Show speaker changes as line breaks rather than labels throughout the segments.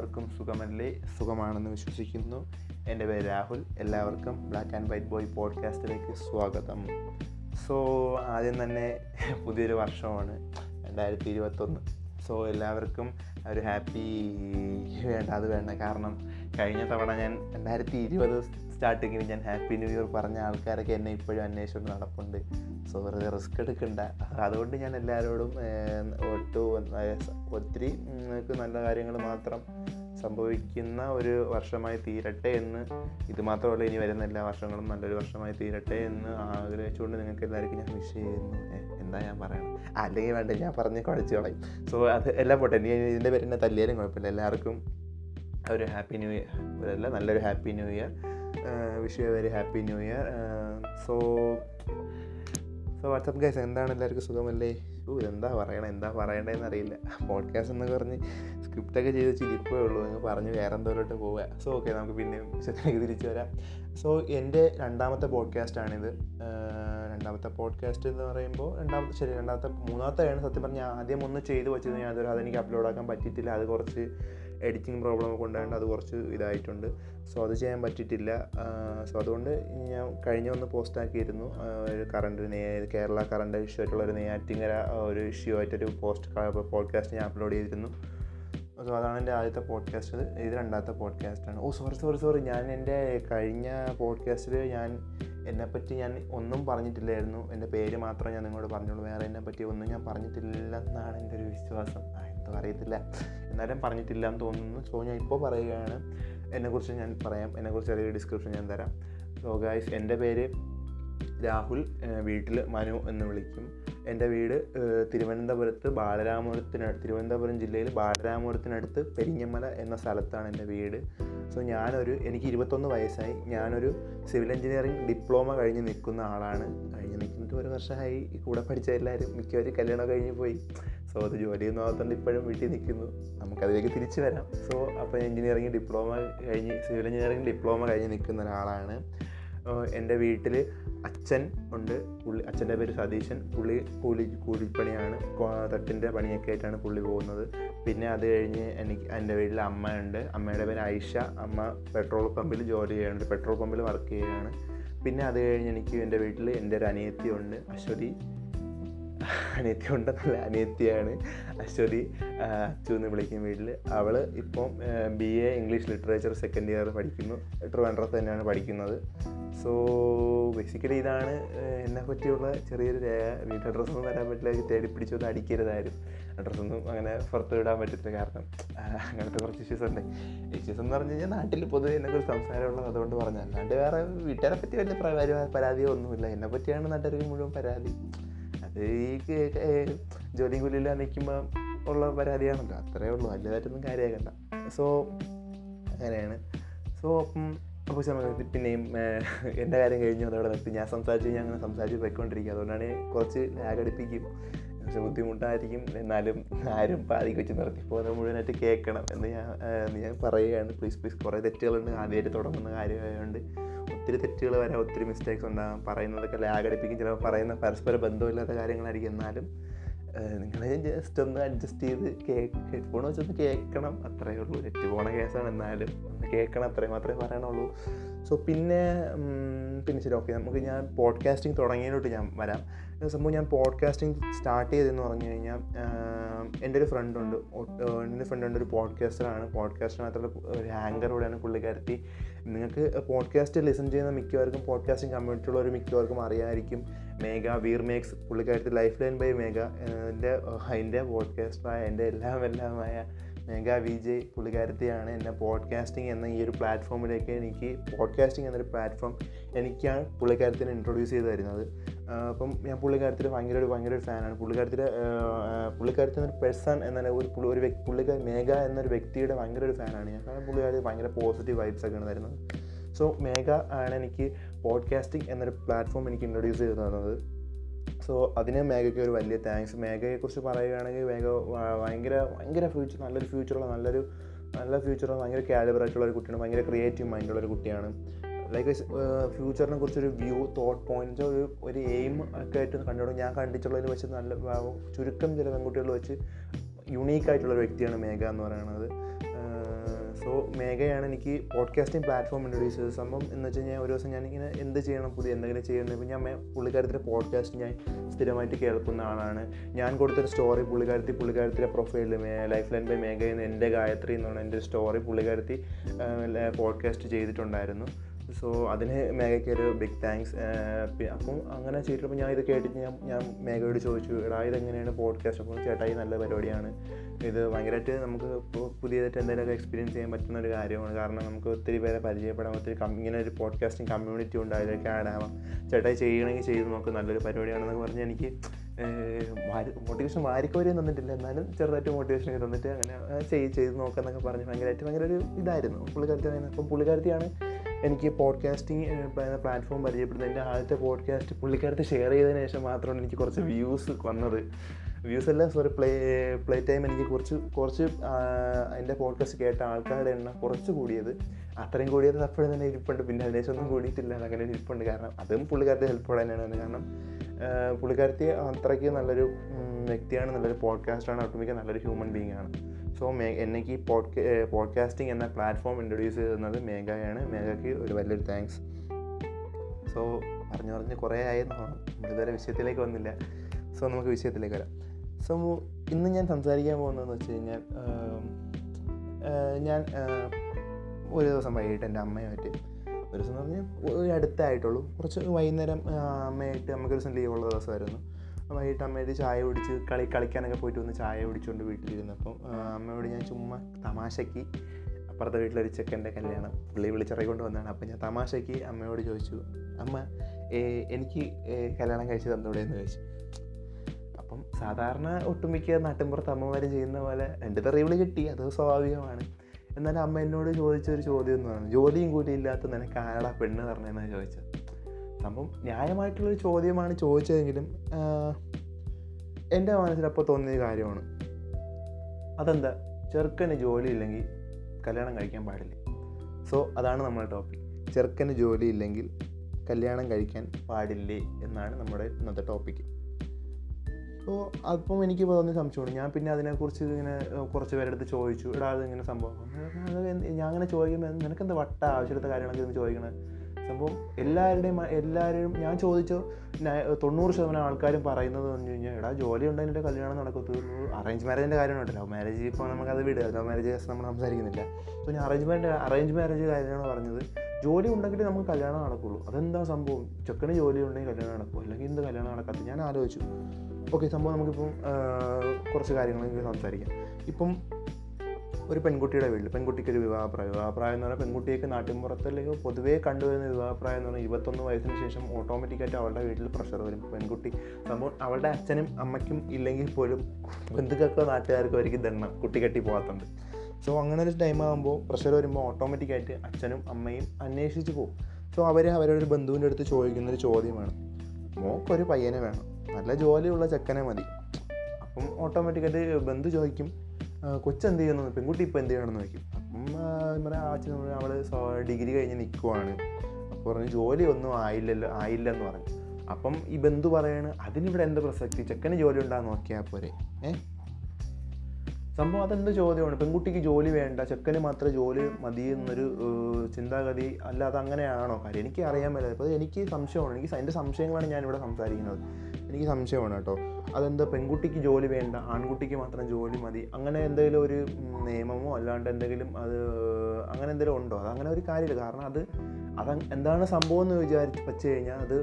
എല്ലാവർക്കും സുഖമല്ലേ? സുഖമാണെന്ന് വിശ്വസിക്കുന്നു. എന്റെ പേര് രാഹുൽ. എല്ലാവർക്കും ബ്ലാക്ക് ആൻഡ് വൈറ്റ് ബോയ് പോഡ്കാസ്റ്റിലേക്ക് സ്വാഗതം. സോ ആദ്യം തന്നെ പുതിയൊരു വർഷമാണ്. രണ്ടായിരത്തി ഇരുപത്തൊന്ന് സോ എല്ലാവർക്കും ഒരു ഹാപ്പി വേണ്ട അത് വേണ്ട. കാരണം കഴിഞ്ഞ തവണ ഞാൻ രണ്ടായിരത്തി ഇരുപത് സ്റ്റാർട്ടിങ്ങിൽ ഞാൻ ഹാപ്പി ന്യൂ ഇയർ പറഞ്ഞ ആൾക്കാരൊക്കെ എന്നെ ഇപ്പോഴും അന്വേഷിച്ചുകൊണ്ട് നടപ്പുണ്ട്. സോ വെറുതെ റിസ്ക് എടുക്കണ്ട. അതുകൊണ്ട് ഞാൻ എല്ലാവരോടും ഒട്ടും ഒത്തിരി നിങ്ങൾക്ക് നല്ല കാര്യങ്ങൾ മാത്രം സംഭവിക്കുന്ന ഒരു വർഷമായി തീരട്ടെ എന്ന് ഇത് മാത്രമല്ല ഇനി വരുന്ന എല്ലാ വർഷങ്ങളും നല്ലൊരു വർഷമായി തീരട്ടെ എന്ന് ആഗ്രഹിച്ചുകൊണ്ട് നിങ്ങൾക്ക് എല്ലാവർക്കും ഞാൻ വിഷ് ചെയ്യുന്നു. എന്താ ഞാൻ പറയണം അല്ലെങ്കിൽ വേണ്ട ഞാൻ പറഞ്ഞ് കുഴച്ച് കളയും. സോ അത് എല്ലാം പോട്ടെ. ഇനി ഇതിന്റെ പേര് എന്നെ തല്ലിയാലും കുഴപ്പമില്ല. എല്ലാവർക്കും ഒരു ഹാപ്പി ന്യൂ ഇയർ അല്ല നല്ലൊരു happy new year wish you very happy new year so so what's up guys എന്താണ് എല്ലാവർക്കും സുഖമല്ലേ? ഓ എന്താ പറയണേ? എന്താ പറയണ്ടതെന്ന് അറിയില്ല. പോഡ്കാസ്റ്റ് എന്നൊക്കെ പറഞ്ഞ് സ്ക്രിപ്റ്റൊക്കെ ചെയ്ത് ചിരിപ്പേ ഉള്ളൂ. നിങ്ങൾ പറഞ്ഞ് വേറെ എന്തോരോട്ട് പോവുക. സോ ഓക്കെ നമുക്ക് പിന്നെയും വിഷയത്തിലേക്ക് തിരിച്ചു വരാം. സോ എന്റെ രണ്ടാമത്തെ പോഡ്കാസ്റ്റാണിത് രണ്ടാമത്തെ പോഡ്കാസ്റ്റ് എന്ന് പറയുമ്പോൾ രണ്ടാമത്തെ ശരി രണ്ടാമത്തെ മൂന്നാമത്തെയാണ് സത്യം പറഞ്ഞാൽ ആദ്യം ഒന്ന് ചെയ്ത് വെച്ചത് ഞാൻ അതൊരു അതെനിക്ക് അപ്ലോഡ് ആക്കാൻ പറ്റിയിട്ടില്ല. അത് കുറച്ച് എഡിറ്റിംഗ് പ്രോബ്ലം ഉണ്ടായതുകൊണ്ട് അത് കുറച്ച് ഇതായിട്ടുണ്ട്. സോ അത് ചെയ്യാൻ പറ്റിയിട്ടില്ല. സോ അതുകൊണ്ട് ഞാൻ കഴിഞ്ഞ ഒന്ന് പോസ്റ്റാക്കിയിരുന്നു ഒരു കറണ്ട് കേരള കറണ്ട് ഇഷ്യൂ ആയിട്ടുള്ള ഒരു നെയ്യാറ്റിങ്ങര ഒരു ഇഷ്യൂ ആയിട്ടൊരു പോസ്റ്റ് പോഡ്കാസ്റ്റ് ഞാൻ അപ്ലോഡ് ചെയ്തിരുന്നു. സോ അതാണ് എന്റെ ആദ്യത്തെ പോഡ്കാസ്റ്റ് ഇത് രണ്ടാമത്തെ പോഡ്കാസ്റ്റാണ് ഓ സോറി സോറി സോറി ഞാൻ എന്റെ കഴിഞ്ഞ പോഡ്കാസ്റ്റിൽ ഞാൻ എന്നെപ്പറ്റി ഞാൻ ഒന്നും പറഞ്ഞിട്ടില്ലായിരുന്നു. എന്റെ പേര് മാത്രമേ ഞാൻ നിങ്ങളോട് പറഞ്ഞുള്ളൂ. വേറെ എന്നെപ്പറ്റി ഒന്നും ഞാൻ പറഞ്ഞിട്ടില്ലെന്നാണ് എന്റെ ഒരു വിശ്വാസം. അറിയത്തില്ല എന്നാലും പറഞ്ഞിട്ടില്ല എന്ന് തോന്നുന്നു. സോ ഞാൻ ഇപ്പോൾ പറയുകയാണ്. എന്നെക്കുറിച്ച് ഞാൻ പറയാം. എന്നെക്കുറിച്ച് ചെറിയൊരു ഡിസ്ക്രിപ്ഷൻ ഞാൻ തരാം. സോ ഗായ്സ് എന്റെ പേര് രാഹുൽ വീട്ടിൽ മനു എന്ന് വിളിക്കും. എന്റെ വീട് തിരുവനന്തപുരത്ത് ബാലരാമപുരത്തിനടുത്ത് തിരുവനന്തപുരം ജില്ലയിൽ ബാലരാമപുരത്തിനടുത്ത് പെരിഞ്ഞമല എന്ന സ്ഥലത്താണ് എന്റെ വീട്. സോ ഞാനൊരു എനിക്ക് ഇരുപത്തൊന്ന് വയസ്സായി. ഞാനൊരു സിവിൽ എഞ്ചിനീയറിംഗ് ഡിപ്ലോമ കഴിഞ്ഞ് നിൽക്കുന്ന ആളാണ്. കഴിഞ്ഞ് നിൽക്കുന്നത് ഒരു വർഷമായി. കൂടെ പഠിച്ച എല്ലാവരും മിക്കവരും കല്യാണം കഴിഞ്ഞ് പോയി. സോ അത് ജോലിയൊന്നും ആകത്തോണ്ട് ഇപ്പോഴും വീട്ടിൽ നിൽക്കുന്നു. നമുക്കതിലേക്ക് തിരിച്ചു വരാം. സോ അപ്പോൾ എഞ്ചിനീയറിംഗ് ഡിപ്ലോമ കഴിഞ്ഞ് സിവിൽ എഞ്ചിനീയറിംഗ് ഡിപ്ലോമ കഴിഞ്ഞ് നിൽക്കുന്ന ഒരാളാണ്. എന്റെ വീട്ടിൽ അച്ഛൻ ഉണ്ട്. പുള്ളി അച്ഛന്റെ പേര് സതീശൻ. പുള്ളി കൂലി കൂലിപ്പണിയാണ്. തട്ടിന്റെ പണിയൊക്കെ ആയിട്ടാണ് പുള്ളി പോകുന്നത്. പിന്നെ അത് കഴിഞ്ഞ് എനിക്ക് എന്റെ വീട്ടിൽ അമ്മയുണ്ട്. അമ്മയുടെ പേര് ഐഷ. അമ്മ പെട്രോൾ പമ്പിൽ ജോലി ചെയ്യുന്നുണ്ട്. പെട്രോൾ പമ്പിൽ വർക്ക് ചെയ്യുകയാണ്. പിന്നെ അത് കഴിഞ്ഞ് എനിക്ക് എന്റെ വീട്ടിൽ എന്റെ ഒരു അനിയത്തിയുണ്ട് അശ്വതി. അനിയത്തി ഉണ്ടെന്നല്ല അനിയത്തിയാണ്. അശ്വതി അച്ചു എന്ന് വിളിക്കും വീട്ടിൽ. അവൾ ഇപ്പം B A English literature second year പഠിക്കുന്നു. ട്രിവാൻഡ്രത്ത് തന്നെയാണ് പഠിക്കുന്നത്. സോ ബേസിക്കലി ഇതാണ് എന്നെ പറ്റിയുള്ള ചെറിയൊരു രേഖ വീട്ട് അഡ്രസ്സൊന്നും വരാൻ പറ്റില്ല. തേടി പിടിച്ചൊന്നും അടിക്കരുതായിരുന്നു. അഡ്രസ്സൊന്നും അങ്ങനെ പുറത്ത് വിടാൻ പറ്റത്തില്ല. കാരണം അങ്ങനത്തെ കുറച്ച് ഇഷ്യൂസ് ഉണ്ട്. ഇഷ്യൂസ് എന്ന് പറഞ്ഞു കഴിഞ്ഞാൽ നാട്ടിൽ പൊതുവെ എന്നെക്കുറിച്ച് സംസാരമുള്ളത് അതുകൊണ്ട് പറഞ്ഞു അല്ലാണ്ട് വേറെ വീട്ടുകാരെ പറ്റി വലിയ പരാതിയോ ഒന്നുമില്ല. എന്നെ പറ്റിയാണ് നാട്ടുകാർക്ക് മുഴുവൻ പരാതി. ഈ ജോലിയും കൂലിയില്ല നിൽക്കുമ്പോൾ ഉള്ള പരാതിയാണല്ലോ. അത്രേ ഉള്ളൂ. വലുതായിട്ടൊന്നും കാര്യമാക്കണ്ട സോ അങ്ങനെയാണ്. സോ അപ്പം അപ്പോൾ സമയത്ത് പിന്നെയും എന്റെ കാര്യം കഴിഞ്ഞു അതോടെ നിർത്തി. ഞാൻ സംസാരിച്ച് ഞാൻ അങ്ങനെ സംസാരിച്ച് പോയിക്കൊണ്ടിരിക്കുക അതുകൊണ്ടാണ് കുറച്ച് ലാഗടിപ്പിക്കും പക്ഷെ ബുദ്ധിമുട്ടായിരിക്കും. എന്നാലും ആരും പാതിക്ക് വെച്ച് നിർത്തി. പോകുന്നത് മുഴുവനായിട്ട് കേൾക്കണം എന്ന് ഞാൻ ഞാൻ പറയുകയാണ്. പ്ലീസ് പ്ലീസ് കുറേ തെറ്റുകളുണ്ട്. ആദ്യമായിട്ട് തുടങ്ങുന്ന കാര്യമായതുകൊണ്ട്. ഒത്തിരി തെറ്റുകൾ വരെ ഒത്തിരി മിസ്റ്റേക്സ് ഉണ്ടാകും പറയുന്നതൊക്കെ ലാഗടിപ്പിക്കും ചിലപ്പോൾ പറയുന്ന പരസ്പര ബന്ധമില്ലാത്ത കാര്യങ്ങളായിരിക്കും. എന്നാലും നിങ്ങൾ ജസ്റ്റ് ഒന്ന് അഡ്ജസ്റ്റ് ചെയ്ത് കേക്ക് ഹെഡ്ഫോൺ വെച്ചൊന്ന് കേൾക്കണം. അത്രയേ ഉള്ളൂ. തെറ്റ് പോണ കേസാണ് എന്നാലും ഒന്ന് കേൾക്കണം. അത്രയും മാത്രമേ പറയണുള്ളൂ സോ പിന്നെ പിന്നെ ശരി ഓക്കെ. നമുക്ക് ഞാൻ പോഡ്കാസ്റ്റിംഗ് തുടങ്ങിയതിലോട്ട് ഞാൻ വരാം. സംഭവം ഞാൻ പോഡ്കാസ്റ്റിംഗ് സ്റ്റാർട്ട് ചെയ്തതെന്ന് പറഞ്ഞു കഴിഞ്ഞാൽ എന്റെ ഒരു ഫ്രണ്ടുണ്ട് എന്റെ ഫ്രണ്ടുണ്ട് ഒരു പോഡ്കാസ്റ്ററാണ് പോഡ്കാസ്റ്റർ മാത്രമല്ല ഒരു ആങ്കറോടെയാണ് പുള്ളിക്കാരത്തി. നിങ്ങൾക്ക് പോഡ്കാസ്റ്റ് ലിസൺ ചെയ്യുന്ന മിക്കവർക്കും പോഡ്കാസ്റ്റിംഗ് കമ്മ്യൂണിറ്റിയുള്ള ഒരു മിക്കവർക്കും അറിയാമായിരിക്കും മേഘ വീർ മേക്സ് പുള്ളിക്കാരത്തി ലൈഫ് ലൈൻ ബൈ മേഘ എന്റെ അതിന്റെ പോഡ്കാസ്റ്ററായ എന്റെ എല്ലാം എല്ലാമായ മേഘ വിജയ് പുള്ളിക്കാരത്തെയാണ് എന്നെ പോഡ്കാസ്റ്റിംഗ് എന്ന ഈ ഒരു പ്ലാറ്റ്ഫോമിലേക്ക് എനിക്ക് പോഡ്കാസ്റ്റിംഗ് എന്നൊരു പ്ലാറ്റ്ഫോം എനിക്കാണ് പുള്ളിക്കാരത്തിനെ ഇൻട്രൊഡ്യൂസ് ചെയ്ത് തരുന്നത് അപ്പം ഞാൻ പുള്ളിക്കാരത്തിൽ ഭയങ്കര ഒരു ഭയങ്കര ഒരു ഫാനാണ് പുള്ളിക്കാരത്തിൽ പുള്ളിക്കാരത്തിൽ ഒരു പേഴ്സൺ എന്ന ഒരു ഒരു വ്യക്തി പുള്ളിക്കാർ മേഘ എന്നൊരു വ്യക്തിയുടെ ഭയങ്കര ഒരു ഫാനാണ് ഞാൻ. കാരണം പുള്ളിക്കാരത്തിൽ ഭയങ്കര പോസിറ്റീവ് വൈബ്സ് ഒക്കെയാണ് തരുന്നത്. സോ മേഘ ആണ് എനിക്ക് പോഡ്കാസ്റ്റിംഗ് എന്നൊരു പ്ലാറ്റ്ഫോം എനിക്ക് ഇൻട്രൊഡ്യൂസ് ചെയ്ത് തന്നത്. സോ അതിന് മേഘയ്ക്ക് ഒരു വലിയ താങ്ക്സ് മേഘയെക്കുറിച്ച് പറയുകയാണെങ്കിൽ മേഘ ഭയങ്കര ഭയങ്കര ഫ്യൂച്ചർ നല്ലൊരു ഫ്യൂച്ചറുള്ള നല്ലൊരു നല്ല ഫ്യൂച്ചറുള്ള ഭയങ്കര കാലിബർ ആയിട്ടുള്ള ഒരു കുട്ടിയാണ്. ഭയങ്കര ക്രിയേറ്റീവ് മൈൻഡുള്ള ഒരു കുട്ടിയാണ്. ലൈക്ക് ഫ്യൂച്ചറിനെ കുറിച്ചൊരു വ്യൂ തോട്ട് പോയിന്റ്സ് ഒരു ഒരു എയിം ഒക്കെ ആയിട്ട് കണ്ടുകൊണ്ട് ഞാൻ കണ്ടിട്ടുള്ളതിൽ വെച്ച് നല്ല ചുരുക്കം ചില പെൺകുട്ടികൾ വെച്ച് യുണീക്കായിട്ടുള്ള വ്യക്തിയാണ് മേഘ എന്ന് പറയുന്നത്. സോ മേഘയാണ് എനിക്ക് പോഡ്കാസ്റ്റിംഗ് പ്ലാറ്റ്ഫോം ഇൻട്രൊഡ്യൂസ് ചെയ്തത്. സംഭവം എന്ന് വെച്ച് കഴിഞ്ഞാൽ ഒരു ദിവസം ഞാനിങ്ങനെ എന്ത് ചെയ്യണം പുതിയ എന്തെങ്കിലും ചെയ്യണം ഇപ്പം ഞാൻ പുള്ളിക്കാരത്തിന്റെ പോഡ്കാസ്റ്റ് ഞാൻ സ്ഥിരമായിട്ട് കേൾക്കുന്ന ആളാണ്. ഞാൻ കൊടുത്തൊരു സ്റ്റോറി പുള്ളിക്കാരത്തി പുള്ളിക്കാരത്തിന്റെ പ്രൊഫൈലിൽ ലൈഫ് ലൈൻ ബൈ മേഘ എന്ന് എന്റെ ഗായത്രി എന്നുള്ള എന്റെ സ്റ്റോറി പുള്ളിക്കാരത്തി പോഡ്കാസ്റ്റ് ചെയ്തിട്ടുണ്ടായിരുന്നു. സോ അതിന് മേഘയ്ക്ക് ഒരു ബിഗ് താങ്ക്സ് അപ്പം അങ്ങനെ ചെയ്തിട്ടപ്പോൾ ഞാൻ ഇത് കേട്ടിട്ട് ഞാൻ ഞാൻ മേഘയോട് ചോദിച്ചു എടാ ഇതെങ്ങനെയാണ് പോഡ്കാസ്റ്റ് അപ്പോൾ ചേട്ടായി നല്ല പരിപാടിയാണ്. ഇത് ഭയങ്കരമായിട്ട് നമുക്ക് ഇപ്പോൾ പുതിയതായിട്ട് എന്തെങ്കിലുമൊക്കെ എക്സ്പീരിയൻസ് ചെയ്യാൻ പറ്റുന്ന ഒരു കാര്യമാണ്. കാരണം നമുക്ക് ഒത്തിരി പേരെ പരിചയപ്പെടാം ഒത്തിരി ഇങ്ങനെ ഒരു പോഡ്കാസ്റ്റിംഗ് കമ്മ്യൂണിറ്റി ഉണ്ട് അതിലേക്ക് ആഡ് ആവാം. ചേട്ടായി ചെയ്യണമെങ്കിൽ ചെയ്ത് നോക്ക് നല്ലൊരു പരിപാടിയാണെന്നൊക്കെ പറഞ്ഞ് എനിക്ക് മോട്ടിവേഷൻ വാരിക്കോരെയും തന്നിട്ടില്ല. എന്നാലും ചെറുതായിട്ട് മോട്ടിവേഷൻ ഒക്കെ തന്നിട്ട് അങ്ങനെ ചെയ്ത് ചെയ്ത് നോക്കാന്നൊക്കെ പറഞ്ഞ് ഭയങ്കരമായിട്ട് ഭയങ്കര ഒരു ഇതായിരുന്നു. പുള്ളിക്കാരത്തി അപ്പം പുള്ളിക്കാരത്തിയാണ് എനിക്ക് പോഡ്കാസ്റ്റിംഗ് പ്ലാറ്റ്ഫോം പരിചയപ്പെടുന്നത് എന്റെ ആദ്യത്തെ പോഡ്കാസ്റ്റ് പുള്ളിക്കാരത്ത് ഷെയർ ചെയ്തതിന് ശേഷം മാത്രമാണ് എനിക്ക് കുറച്ച് വ്യൂസ് വന്നത്. വ്യൂസ് അല്ല സോറി പ്ലേ പ്ലേ ടൈം എനിക്ക് കുറച്ച് കുറച്ച് എന്റെ പോഡ്കാസ്റ്റ് കേട്ട ആൾക്കാരുടെ എണ്ണം കുറച്ച് കൂടിയത്. അത്രയും കൂടിയത് അപ്പോഴും തന്നെ ഇരിപ്പുണ്ട്. പിന്നെ അതിനേശം ഒന്നും കൂടിയിട്ടില്ല. അങ്ങനെ ഇരിപ്പുണ്ട്. കാരണം അതും പുള്ളിക്കാരത്തെ ഹെൽപ്പ് തന്നെയാണ്. കാരണം പുള്ളിക്കാരത്തി അത്രയ്ക്ക് നല്ലൊരു വ്യക്തിയാണ് നല്ലൊരു പോഡ്കാസ്റ്റാണ് ഒട്ടുമിക്ക നല്ലൊരു ഹ്യൂമൻ ബീങ് ആണ്. സോ മേ എനിക്ക് പോഡ്കാസ്റ്റിംഗ് എന്ന പ്ലാറ്റ്ഫോം ഇൻട്രൊഡ്യൂസ് ചെയ്തിരുന്നത് മേഘയാണ്. മേഘയ്ക്ക് ഒരു വലിയൊരു താങ്ക്സ് സോ പറഞ്ഞു പറഞ്ഞ് കുറേ ആയെന്ന് തോന്നുന്നു. നമ്മളിതുവരെ വിഷയത്തിലേക്ക് വന്നില്ല. സോ നമുക്ക് വിഷയത്തിലേക്ക് വരാം. സോ ഇന്ന് ഞാൻ സംസാരിക്കാൻ പോകുന്നതെന്ന് വെച്ച് കഴിഞ്ഞാൽ ഞാൻ ഒരു ദിവസം വൈകിട്ട് എന്റെ അമ്മയുമായിട്ട് ഒരു ദിവസം എന്ന് പറഞ്ഞാൽ അടുത്തായിട്ടുള്ളൂ. കുറച്ച് വൈകുന്നേരം അമ്മയായിട്ട് നമുക്കൊരു ദിവസം ലീവുള്ള ദിവസമായിരുന്നു. വൈകിട്ട് അമ്മയായിട്ട് ചായ കുടിച്ച് കളി കളിക്കാനൊക്കെ പോയിട്ട് വന്ന് ചായ കുടിച്ചുകൊണ്ട് വീട്ടിലിരുന്നു. അപ്പം അമ്മയോട് ഞാൻ ചുമ്മാ തമാശയ്ക്ക് അപ്പുറത്തെ വീട്ടിലൊരു ചെക്കന്റെ കല്യാണം പുള്ളി വിളിച്ചിറങ്ങിക്കൊണ്ട് വന്നതാണ്. അപ്പം ഞാൻ തമാശയ്ക്ക് അമ്മയോട് ചോദിച്ചു അമ്മ എനിക്ക് കല്യാണം കഴിച്ച് തന്നൂടെ എന്ന് ചോദിച്ചു. അപ്പം സാധാരണ ഒട്ടുമിക്ക നാട്ടിൻപുറത്ത് അമ്മമാർ ചെയ്യുന്ന പോലെ രണ്ട് തെറിവിളി കിട്ടി അത് സ്വാഭാവികമാണ്. എന്നാലും അമ്മ എന്നോട് ചോദിച്ചൊരു ചോദ്യം എന്ന് പറഞ്ഞു. ജോലിയും കൂലിയില്ലാത്ത നിനക്ക് ആരടാ പെണ്ണ് പറഞ്ഞതെന്നാണ് ചോദിച്ചത്. സംഭവം ന്യായമായിട്ടുള്ളൊരു ചോദ്യമാണ് ചോദിച്ചതെങ്കിലും എന്റെ മനസ്സിലപ്പോൾ തോന്നിയ കാര്യമാണ്. അതെന്താ? ചെറുക്കന് ജോലി ഇല്ലെങ്കിൽ കല്യാണം കഴിക്കാൻ പാടില്ല. സോ അതാണ് നമ്മുടെ ടോപ്പിക് ചെറുക്കന് ജോലി ഇല്ലെങ്കിൽ കല്യാണം കഴിക്കാൻ പാടില്ലേ എന്നാണ് നമ്മുടെ ഇന്നത്തെ ടോപ്പിക് അപ്പോൾ അപ്പം എനിക്ക് തോന്നിയ സംശയമാണ്. ഞാൻ പിന്നെ അതിനെക്കുറിച്ച് ഇങ്ങനെ കുറച്ച് പേരുടെ അടുത്ത് ചോദിച്ചു. ഇടാതെ ഇങ്ങനെ സംഭവം? ഞാൻ അങ്ങനെ ചോദിക്കുമ്പോൾ നിനക്കെന്താ വട്ട ആവശ്യമെടുത്ത കാര്യങ്ങളൊക്കെ ഇന്ന് ചോദിക്കണത് സംഭവം എല്ലാവരുടെയും എല്ലാവരും ഞാൻ ചോദിച്ചോ തൊണ്ണൂറ് ശതമാനം ആൾക്കാരും പറയുന്നത് പറഞ്ഞു കഴിഞ്ഞാൽ എടാ ജോലി ഉണ്ടെങ്കിൽ കല്യാണം നടക്കത്തുള്ളൂ. അറേഞ്ച് മാരേജിന്റെ കാര്യം ലവ് മാരേജ് ഇപ്പോൾ നമുക്കത് വിടുക ലവ് മാരേജ് നമ്മൾ സംസാരിക്കുന്നില്ല. സോ ഞാൻ അറേഞ്ച് മാരേജ് അറേഞ്ച് മാരേജ് കാര്യമാണ് പറഞ്ഞത്. ജോലി ഉണ്ടെങ്കിൽ നമുക്ക് കല്യാണം നടക്കുള്ളൂ. അതെന്താ സംഭവം? ചെക്കന് ജോലി ഉണ്ടെങ്കിൽ കല്യാണം നടക്കും അല്ലെങ്കിൽ എന്ത് കല്യാണം നടക്കാത്ത ഞാൻ ആലോചിച്ചു. ഓക്കെ സംഭവം നമുക്കിപ്പം കുറച്ച് കാര്യങ്ങൾ സംസാരിക്കാം. ഇപ്പം ഒരു പെൺകുട്ടിയുടെ വീട്ടിൽ പെൺകുട്ടിക്ക് ഒരു വിവാഹപ്രായം. വിവാഹപ്രായം എന്ന് പറഞ്ഞാൽ പെൺകുട്ടിയൊക്കെ നാട്ടിൻപുറത്തിലേക്ക് പൊതുവേ കണ്ടുവരുന്ന വിവാഹപ്രായം എന്ന് പറഞ്ഞാൽ ഇരുപത്തൊന്ന് വയസ്സിന് ശേഷം ഓട്ടോമാറ്റിക്കായിട്ട് അവളുടെ വീട്ടിൽ പ്രഷർ വരും. പെൺകുട്ടി സംഭവം അവളുടെ അച്ഛനും അമ്മയ്ക്കും ഇല്ലെങ്കിൽ പോലും ബന്ധുക്കൾക്കോ നാട്ടുകാർക്കോ ആയിരിക്കും ദണ്ണം കുട്ടി കെട്ടി പോകാത്തുണ്ട് സോ അങ്ങനെ ഒരു ടൈം ആകുമ്പോൾ പ്രഷർ വരുമ്പോൾ ഓട്ടോമാറ്റിക്കായിട്ട് അച്ഛനും അമ്മയും അന്വേഷിച്ച് പോകും. സോ അവർ അവരുടെ ഒരു ബന്ധുവിന്റെ അടുത്ത് ചോദിക്കുന്ന ഒരു ചോദ്യമാണ് മോക്കൊരു പയ്യനെ വേണം. നല്ല ജോലിയുള്ള ചെക്കനെ മതി. അപ്പം ഓട്ടോമാറ്റിക്കായിട്ട് ബന്ധു ചോദിക്കും "ആ, കൊച്ചെന്ത് ചെയ്യുന്നു പെൺകുട്ടി ഇപ്പോൾ എന്ത് ചെയ്യണമെന്ന് നോക്കി അപ്പം ആ അച്ഛൻ പറഞ്ഞു അവൾ ഡിഗ്രി കഴിഞ്ഞ് നിൽക്കുവാണ് അപ്പോൾ പറഞ്ഞു ജോലി ഒന്നും ആയില്ലല്ലോ ആയില്ലെന്ന് പറഞ്ഞു. അപ്പം ഈ ബന്ധു പറയാണ് അതിനിവിടെ എന്ത് പ്രസക്തി? ചെക്കന് ജോലി ഉണ്ടാകാൻ നോക്കിയാൽ പോരെ. ഏ? സംഭവം അതെന്ത് ചോദ്യമാണ്? പെൺകുട്ടിക്ക് ജോലി വേണ്ട ചെക്കന് മാത്രമേ ജോലി മതി എന്നൊരു ചിന്താഗതി അല്ലാതെ അങ്ങനെയാണോ? കാര്യം എനിക്ക് അറിയാൻ പറ്റില്ല അപ്പോൾ എനിക്ക് സംശയമാണ്. എനിക്ക് എന്റെ സംശയങ്ങളാണ് ഞാനിവിടെ സംസാരിക്കുന്നത്. എനിക്ക് സംശയമാണ് കേട്ടോ. അതെന്താ പെൺകുട്ടിക്ക് ജോലി വേണ്ട ആൺകുട്ടിക്ക് മാത്രം ജോലി മതി അങ്ങനെ എന്തെങ്കിലും ഒരു നിയമമോ അല്ലാണ്ട് എന്തെങ്കിലും അത് അങ്ങനെ എന്തെങ്കിലും ഉണ്ടോ? അത് അങ്ങനെ ഒരു കാര്യമില്ല. കാരണം അത് അത് എന്താണ് സംഭവം എന്ന് വിചാരിച്ച് വെച്ച് കഴിഞ്ഞാൽ അത്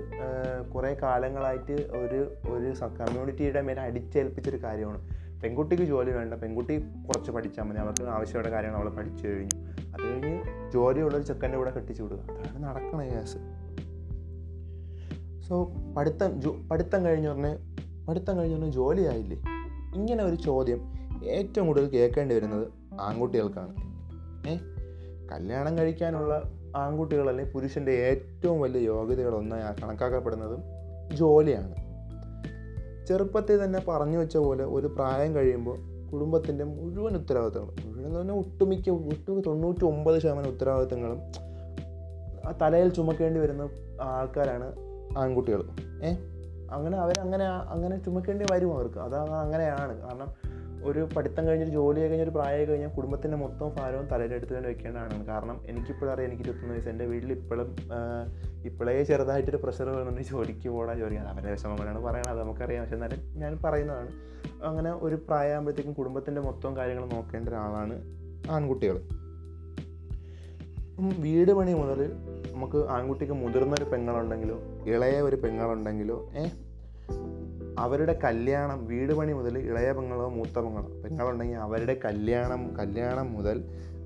കുറേ കാലങ്ങളായിട്ട് ഒരു ഒരു കമ്മ്യൂണിറ്റിയുടെ മേലെ അടിച്ചേൽപ്പിച്ചൊരു കാര്യമാണ്. പെൺകുട്ടിക്ക് ജോലി വേണ്ട പെൺകുട്ടി കുറച്ച് പഠിച്ചാൽ മതി അവർക്ക് ആവശ്യമുള്ള കാര്യങ്ങൾ അവൾ പഠിച്ചു കഴിഞ്ഞു. അത് കഴിഞ്ഞ് ജോലിയുള്ളൊരു ചെക്കന്റെ കൂടെ കെട്ടിച്ചു വിടുക. അതാണ് നടക്കണ കേസ് സോ പഠിത്തം ജോ പഠിത്തം കഴിഞ്ഞ ഉടനെ പഠിത്തം കഴിഞ്ഞ ഉടനെ ജോലിയായില്ലേ? ഇങ്ങനെ ഒരു ചോദ്യം ഏറ്റവും കൂടുതൽ കേൾക്കേണ്ടി വരുന്നത് ആൺകുട്ടികൾക്കാണ്. ഏ? കല്യാണം കഴിക്കാനുള്ള ആൺകുട്ടികൾ അല്ലെങ്കിൽ പുരുഷന്റെ ഏറ്റവും വലിയ യോഗ്യതകളൊന്നായി കണക്കാക്കപ്പെടുന്നതും ജോലിയാണ്. ചെറുപ്പത്തിൽ തന്നെ പറഞ്ഞു വെച്ച പോലെ ഒരു പ്രായം കഴിയുമ്പോൾ കുടുംബത്തിന്റെ മുഴുവൻ ഉത്തരവാദിത്തങ്ങളും മുഴുവൻ പറഞ്ഞാൽ ഒട്ടുമിക്ക ഒട്ടുമിക്ക തൊണ്ണൂറ്റി ഒമ്പത് ശതമാനം ഉത്തരവാദിത്തങ്ങളും തലയിൽ ചുമക്കേണ്ടി വരുന്ന ആൾക്കാരാണ് ആൺകുട്ടികൾ. ഏ? അങ്ങനെ അവരങ്ങനെ അങ്ങനെ ചുമക്കേണ്ടി വരും അവർക്ക്. അത് അങ്ങനെയാണ്. കാരണം ഒരു പഠിത്തം കഴിഞ്ഞൊരു ജോലി കഴിഞ്ഞൊരു പ്രായം കഴിഞ്ഞാൽ കുടുംബത്തിന്റെ മൊത്തം ഭാരവും തലയിലെടുത്ത് തന്നെ വെക്കേണ്ടതാണ് കാരണം എനിക്കിപ്പോഴും അറിയാം എനിക്ക് ഇരുപത്തൊന്ന് വയസ്സ്. എന്റെ വീട്ടിൽ ഇപ്പോഴും ഇപ്പോഴേ ചെറുതായിട്ടൊരു പ്രഷർ വരുന്നുണ്ട്. ജോലിക്ക് പോകാൻ ജോലി അവരുടെ വിഷമങ്ങളാണ് പറയണത് നമുക്കറിയാം. പക്ഷെ എന്നാലും ഞാൻ പറയുന്നതാണ് അങ്ങനെ ഒരു പ്രായമാകുമ്പോഴത്തേക്കും കുടുംബത്തിന്റെ മൊത്തം കാര്യങ്ങൾ നോക്കേണ്ട ഒരാളാണ് ആൺകുട്ടികൾ. വീട് പണി മുതൽ നമുക്ക് ആൺകുട്ടിക്ക് മുതിർന്നൊരു പെങ്ങളുണ്ടെങ്കിലോ ഇളയ ഒരു പെങ്ങളുണ്ടെങ്കിലോ ഏ? അവരുടെ കല്യാണം വീട് പണി മുതൽ ഇളയ പെങ്ങളോ മൂത്ത പെങ്ങളോ പെങ്ങളുണ്ടെങ്കിൽ അവരുടെ കല്യാണം കല്യാണം മുതൽ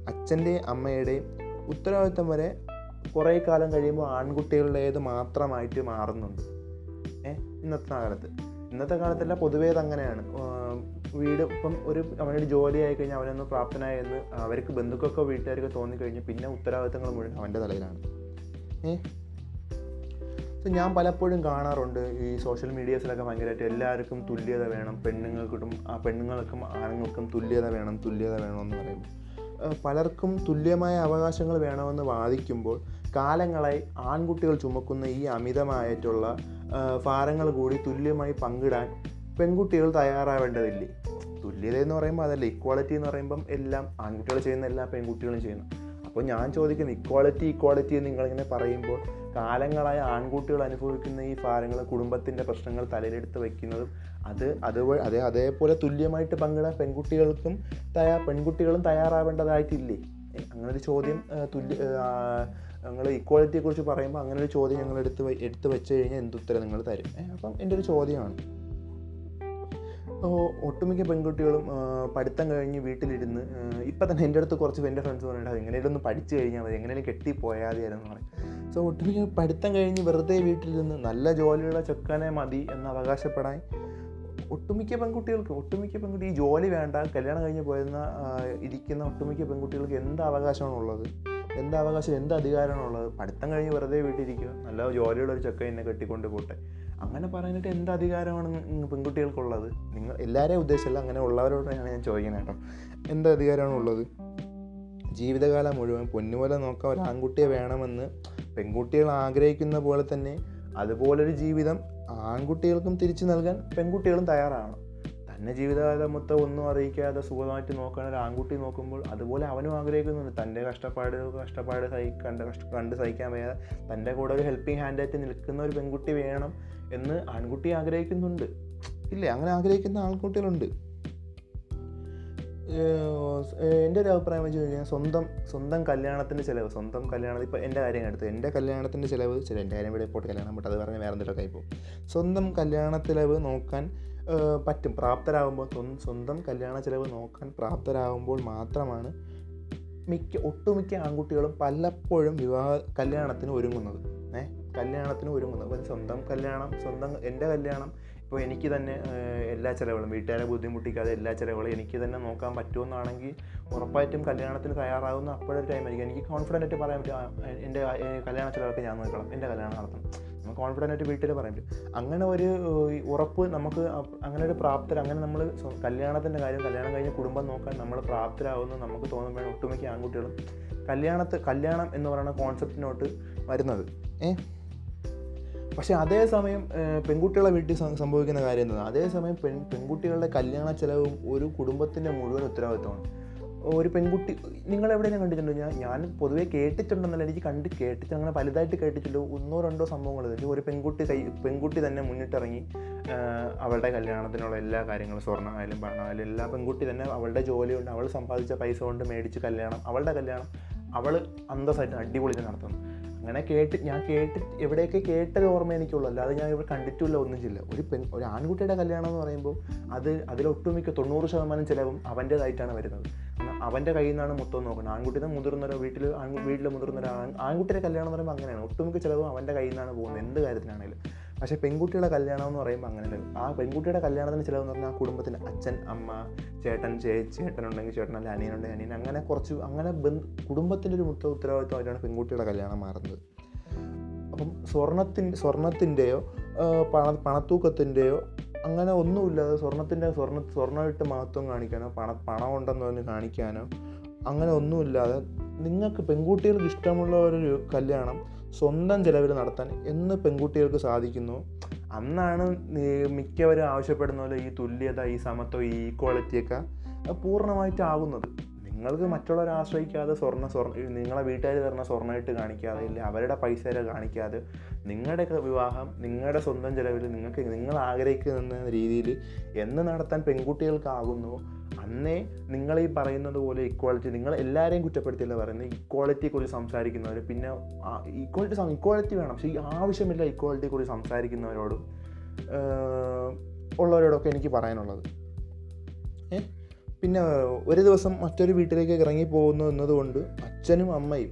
അച്ഛന്റെയും അമ്മയുടെയും ഉത്തരവാദിത്വം വരെ കുറേ കാലം കഴിയുമ്പോൾ ആൺകുട്ടികളുടേത് മാത്രമായിട്ട് മാറുന്നുണ്ട്. ഏ? ഇന്നത്തെ കാലത്ത്. ഇന്നത്തെ കാലത്തല്ല പൊതുവേ അതങ്ങനെയാണ് വീട് ഇപ്പം ഒരു അവനൊരു ജോലി ആയി കഴിഞ്ഞാൽ അവനൊന്ന് പ്രാപ്തനായി എന്ന് അവർക്ക് ബന്ധുക്കൾക്കോ വീട്ടുകാർക്കോ തോന്നിക്കഴിഞ്ഞാൽ പിന്നെ ഉത്തരവാദിത്തങ്ങൾ മുഴുവൻ അവന്റെ തലയിലാണ്. ഏ? സോ ഞാൻ പലപ്പോഴും കാണാറുണ്ട് ഈ സോഷ്യൽ മീഡിയസിലൊക്കെ ഭയങ്കരമായിട്ട് എല്ലാവർക്കും തുല്യത വേണം പെണ്ണുങ്ങൾക്കും ആ പെണ്ണുങ്ങൾക്കും ആണുങ്ങൾക്കും തുല്യത വേണം തുല്യത വേണമെന്ന് പറയുമ്പോൾ പലർക്കും തുല്യമായ അവകാശങ്ങൾ വേണമെന്ന് വാദിക്കുമ്പോൾ കാലങ്ങളായി ആൺകുട്ടികൾ ചുമക്കുന്ന ഈ അമിതമായിട്ടുള്ള ഭാരങ്ങൾ കൂടി തുല്യമായി പങ്കിടാൻ പെൺകുട്ടികൾ തയ്യാറാവേണ്ടതില്ലേ? തുല്യത എന്ന് പറയുമ്പോൾ അതല്ല ഇക്വാളിറ്റി എന്ന് പറയുമ്പം എല്ലാം ആൺകുട്ടികൾ ചെയ്യുന്ന എല്ലാ പെൺകുട്ടികളും ചെയ്യുന്നു. അപ്പോൾ ഞാൻ ചോദിക്കുന്നു ഇക്വാളിറ്റി ഇക്വാളിറ്റി എന്ന് നിങ്ങളിങ്ങനെ പറയുമ്പോൾ കാലങ്ങളായ ആൺകുട്ടികൾ അനുഭവിക്കുന്ന ഈ ഭാരങ്ങൾ കുടുംബത്തിന്റെ പ്രശ്നങ്ങൾ തലയിലെടുത്ത് വയ്ക്കുന്നതും അത് അതുവഴി അതേ അതേപോലെ തുല്യമായിട്ട് പങ്കിടാൻ പെൺകുട്ടികൾക്കും തയ്യാ പെൺകുട്ടികളും തയ്യാറാവേണ്ടതായിട്ടില്ലേ? അങ്ങനൊരു ചോദ്യം തുല്യ നിങ്ങൾ ഇക്വാളിറ്റിയെക്കുറിച്ച് പറയുമ്പോൾ അങ്ങനൊരു ഒരു ചോദ്യം ഞങ്ങൾ എടുത്ത് എടുത്ത് വെച്ച് കഴിഞ്ഞാൽ എന്തുത്തരം നിങ്ങൾ തരും? അപ്പം എന്റെ ഒരു ചോദ്യമാണ്. ഒട്ടുമിക്ക പെൺകുട്ടികളും പഠിത്തം കഴിഞ്ഞ് വീട്ടിലിരുന്ന് ഇപ്പം തന്നെ എന്റെ അടുത്ത് കുറച്ച് എന്റെ ഫ്രണ്ട്സ് പറഞ്ഞിട്ട് എങ്ങനെയും ഒന്ന് പഠിച്ചു കഴിഞ്ഞാൽ മതി എങ്ങനെയും കെട്ടിപ്പോയാതെയായിരുന്നു പറയും സോ ഒട്ടുമിക്ക പഠിത്തം കഴിഞ്ഞ് വെറുതെ വീട്ടിലിരുന്ന് നല്ല ജോലിയുള്ള ചെക്കനെ മതി എന്ന് അവകാശപ്പെടാൻ ഒട്ടുമിക്ക പെൺകുട്ടികൾക്ക് ഒട്ടുമിക്ക പെൺകുട്ടി ഈ ജോലി വേണ്ട കല്യാണം കഴിഞ്ഞ് പോയിരുന്ന ഇരിക്കുന്ന ഒട്ടുമിക്ക പെൺകുട്ടികൾക്ക് എന്ത് അവകാശമാണുള്ളത് എന്ത് അവകാശം എന്ത് അധികാരമാണുള്ളത് പഠിത്തം കഴിഞ്ഞ് വെറുതെ വീട്ടിലിരിക്കുക നല്ല ജോലിയുള്ള ഒരു ചെക്ക എന്നെ കെട്ടിക്കൊണ്ട് പോട്ടെ. അങ്ങനെ പറയാനായിട്ട് എന്ത് അധികാരമാണ് പെൺകുട്ടികൾക്കുള്ളത്? നിങ്ങൾ എല്ലാവരെയും ഉദ്ദേശമല്ല അങ്ങനെ ഉള്ളവരോടാണ് ഞാൻ ചോദിക്കുന്നത് കേട്ടോ. എന്ത് അധികാരമാണ് ഉള്ളത്? ജീവിതകാലം മുഴുവൻ പൊന്നുപോലെ നോക്കാൻ ഒരു ആൺകുട്ടിയെ വേണമെന്ന് പെൺകുട്ടികൾ ആഗ്രഹിക്കുന്ന പോലെ തന്നെ അതുപോലൊരു ജീവിതം ആൺകുട്ടികൾക്കും തിരിച്ചു നൽകാൻ പെൺകുട്ടികളും തയ്യാറാണ്. തന്നെ ജീവിതകാലം മൊത്തം ഒന്നും അറിയിക്കാതെ സുഖമായിട്ട് നോക്കുന്ന ഒരു ആൺകുട്ടി നോക്കുമ്പോൾ അതുപോലെ അവനും ആഗ്രഹിക്കുന്നുണ്ട്. തന്റെ കഷ്ടപ്പാട് കഷ്ടപ്പാട് സഹി കണ്ട് കഷ്ട കണ്ട് സഹിക്കാൻ വയ്യാതെ തന്റെ കൂടെ ഒരു ഹെൽപ്പിംഗ് ഹാൻഡായിട്ട് നിൽക്കുന്ന ഒരു പെൺകുട്ടി വേണം എന്ന് ആൺകുട്ടി ആഗ്രഹിക്കുന്നുണ്ട്. ഇല്ലേ അങ്ങനെ ആഗ്രഹിക്കുന്ന ആൺകുട്ടികളുണ്ട്. എന്റെ ഒരു അഭിപ്രായം വെച്ച് കഴിഞ്ഞാൽ സ്വന്തം സ്വന്തം കല്യാണത്തിന്റെ ചിലവ് സ്വന്തം കല്യാണം ഇപ്പോൾ എന്റെ കാര്യം എടുത്ത് എന്റെ കല്യാണത്തിന്റെ ചിലവ് ചില എന്റെ കാര്യം ഇവിടെ പോട്ട് കല്യാണം പെട്ടത് അത് പറഞ്ഞാൽ വേറെ എന്തെങ്കിലുമൊക്കെ ആയിപ്പോൾ സ്വന്തം കല്യാണ ചിലവ് നോക്കാൻ പറ്റും. പ്രാപ്തരാകുമ്പോൾ സ്വന്തം കല്യാണ ചിലവ് നോക്കാൻ പ്രാപ്തരാകുമ്പോൾ മാത്രമാണ് മിക്ക ഒട്ടുമിക്ക ആൺകുട്ടികളും പലപ്പോഴും വിവാഹ കല്യാണത്തിന് ഒരുങ്ങുന്നത്. ഏഹ് കല്യാണത്തിന് ഒരുങ്ങുന്നത്. അപ്പോൾ സ്വന്തം കല്യാണം സ്വന്തം എന്റെ കല്യാണം ഇപ്പോൾ എനിക്ക് തന്നെ എല്ലാ ചിലവുകളും വീട്ടുകാരെ ബുദ്ധിമുട്ടിക്കാതെ എല്ലാ ചിലവുകളും എനിക്ക് തന്നെ നോക്കാൻ പറ്റുമെന്നാണെങ്കിൽ ഉറപ്പായിട്ടും കല്യാണത്തിന് തയ്യാറാകുന്ന അപ്പോഴൊരു ടൈം ആയിരിക്കും. എനിക്ക് കോൺഫിഡന്റ് ആയിട്ട് പറയാൻ പറ്റും എന്റെ കല്യാണ ചിലവൊക്കെ ഞാൻ നോക്കണം എന്റെ കല്യാണം നടത്തണം. നമുക്ക് കോൺഫിഡന്റ് ആയിട്ട് വീട്ടിൽ പറയാൻ പറ്റും. അങ്ങനെ ഒരു ഉറപ്പ് നമുക്ക് അങ്ങനെ ഒരു പ്രാപ്തർ അങ്ങനെ നമ്മൾ കല്യാണത്തിന്റെ കാര്യം കല്യാണം കഴിഞ്ഞ് കുടുംബം നോക്കാൻ നമ്മൾ പ്രാപ്തരാകുമെന്ന് നമുക്ക് തോന്നുമ്പോൾ ഒട്ടുമിക്ക ആൺകുട്ടികളും കല്യാണത്ത് കല്യാണം എന്ന് പറയുന്ന കോൺസെപ്റ്റിനോട്ട് വരുന്നത്. ഏഹ് പക്ഷേ അതേസമയം പെൺകുട്ടികളെ വീട്ടിൽ സംഭവിക്കുന്ന കാര്യം എന്താണ്? അതേസമയം പെൺ പെൺകുട്ടികളുടെ കല്യാണ ചെലവും ഒരു കുടുംബത്തിന്റെ മുഴുവൻ ഉത്തരവാദിത്തമാണ് ഒരു പെൺകുട്ടി നിങ്ങൾ എവിടെയാണ് കണ്ടിട്ടുണ്ടോ? ഞാൻ ഞാൻ പൊതുവേ കേട്ടിട്ടുണ്ടെന്നല്ല എനിക്ക് കണ്ട് കേട്ടിട്ട് അങ്ങനെ വലുതായിട്ട് കേട്ടിട്ടുള്ളൂ ഒന്നോ രണ്ടോ സംഭവങ്ങൾ. ഒരു പെൺകുട്ടി കൈ പെൺകുട്ടി തന്നെ മുന്നിട്ടിറങ്ങി അവളുടെ കല്യാണത്തിനുള്ള എല്ലാ കാര്യങ്ങളും സ്വർണമായാലും പണമായാലും എല്ലാ പെൺകുട്ടി തന്നെ അവളുടെ ജോലി കൊണ്ട് അവൾ സമ്പാദിച്ച പൈസ കൊണ്ട് മേടിച്ച് കല്യാണം അവളുടെ കല്യാണം അവൾ അന്തസ്സായിട്ട് അടിപൊളി നടത്തുന്നു. അങ്ങനെ കേട്ട് ഞാൻ കേട്ട് എവിടെയൊക്കെ കേട്ടൊരു ഓർമ്മ എനിക്കുള്ളൂ. അല്ലാതെ ഞാൻ ഇവിടെ കണ്ടിട്ടില്ല ഒന്നും ചില്ല ഒരു പെൺ ഒരു ആൺകുട്ടിയുടെ കല്യാണം എന്ന് പറയുമ്പോൾ അത് അതിലൊട്ടുമിക്ക തൊണ്ണൂറ് ശതമാനം ചിലവും അവന്റേതായിട്ടാണ് വരുന്നത്. അവന്റെ കയ്യിൽ നിന്നാണ് മൊത്തം നോക്കുന്നത്. ആൺകുട്ടിയുടെ മുതിർന്നൊരു വീട്ടിൽ വീട്ടിൽ മുതിർന്നൊരു ആൺ ആൺകുട്ടിയുടെ കല്യാണം എന്ന് പറയുമ്പോൾ അങ്ങനെയാണ്. ഒട്ടുമിക്ക ചിലവും അവന്റെ കയ്യിൽ നിന്നാണ് പോകുന്നത് എന്ത് കാര്യത്തിനാണെങ്കിലും പക്ഷേ പെൺകുട്ടിയുടെ കല്യാണം എന്ന് പറയുമ്പോൾ അങ്ങനെയല്ല. ആ പെൺകുട്ടിയുടെ കല്യാണത്തിന് ചിലവെന്ന് പറഞ്ഞാൽ ആ കുടുംബത്തിന്റെ അച്ഛൻ അമ്മ ചേട്ടൻ ചേ ചേട്ടനുണ്ടെങ്കിൽ ചേട്ടൻ അല്ലെങ്കിൽ അനിയനുണ്ടെങ്കിൽ അനിയൻ അങ്ങനെ കുറച്ച് അങ്ങനെ ബന്ധു കുടുംബത്തിന്റെ ഒരു മുത്ത ഉത്തരവാദിത്വമായിട്ടാണ് പെൺകുട്ടിയുടെ കല്യാണം മാറുന്നത്. അപ്പം സ്വർണത്തിന്റെ സ്വർണത്തിന്റെയോ പണ പണത്തൂക്കത്തിന്റെയോ അങ്ങനെ ഒന്നുമില്ലാതെ സ്വർണത്തിന്റെ സ്വർണ സ്വർണമിട്ട് മഹത്വം കാണിക്കാനോ പണ പണം ഉണ്ടെന്ന് പറഞ്ഞ് കാണിക്കാനോ അങ്ങനെ ഒന്നുമില്ലാതെ നിങ്ങൾക്ക് പെൺകുട്ടികൾക്ക് ഇഷ്ടമുള്ള ഒരു കല്യാണം സ്വന്തം ചിലവിൽ നടത്താൻ എന്ന് പെൺകുട്ടികൾക്ക് സാധിക്കുന്നു. അന്നാണ് മിക്കവരും ആവശ്യപ്പെടുന്ന പോലെ ഈ തുല്യത ഈ സമത്വം ഈ ഈക്വാളിറ്റിയൊക്കെ അത് പൂർണമായിട്ട് ആകുന്നത് നിങ്ങൾക്ക് മറ്റുള്ളവരെ ആശ്രയിക്കാതെ സ്വർണ സ്വർണ നിങ്ങളെ വീട്ടുകാർ തരുന്ന സ്വർണമായിട്ട് കാണിക്കാതെ ഇല്ല അവരുടെ പൈസ വരെ കാണിക്കാതെ നിങ്ങളുടെ വിവാഹം നിങ്ങളുടെ സ്വന്തം ചിലവിൽ നിങ്ങൾക്ക് നിങ്ങൾ ആഗ്രഹിക്കുന്ന രീതിയിൽ എന്ന് നടത്താൻ പെൺകുട്ടികൾക്കാകുന്നു. അന്നേ നിങ്ങൾ ഈ പറയുന്നത് പോലെ ഇക്വാളിറ്റി നിങ്ങൾ എല്ലാവരെയും കുറ്റപ്പെടുത്തിയല്ല പറയുന്നത്? ഇക്വാളിറ്റിയെക്കുറിച്ച് സംസാരിക്കുന്നവർ പിന്നെ ഇക്വാളിറ്റി ഇക്വാളിറ്റി വേണം. പക്ഷേ ഈ ആവശ്യമില്ല ഇക്വാളിറ്റിയെക്കുറിച്ച് സംസാരിക്കുന്നവരോടും ഏഹ്, ഉള്ളവരോടൊക്കെ എനിക്ക് പറയാനുള്ളത്. ഏ പിന്നെ ഒരു ദിവസം മറ്റൊരു വീട്ടിലേക്ക് ഇറങ്ങി പോകുന്നു എന്നതുകൊണ്ട് അച്ഛനും അമ്മയും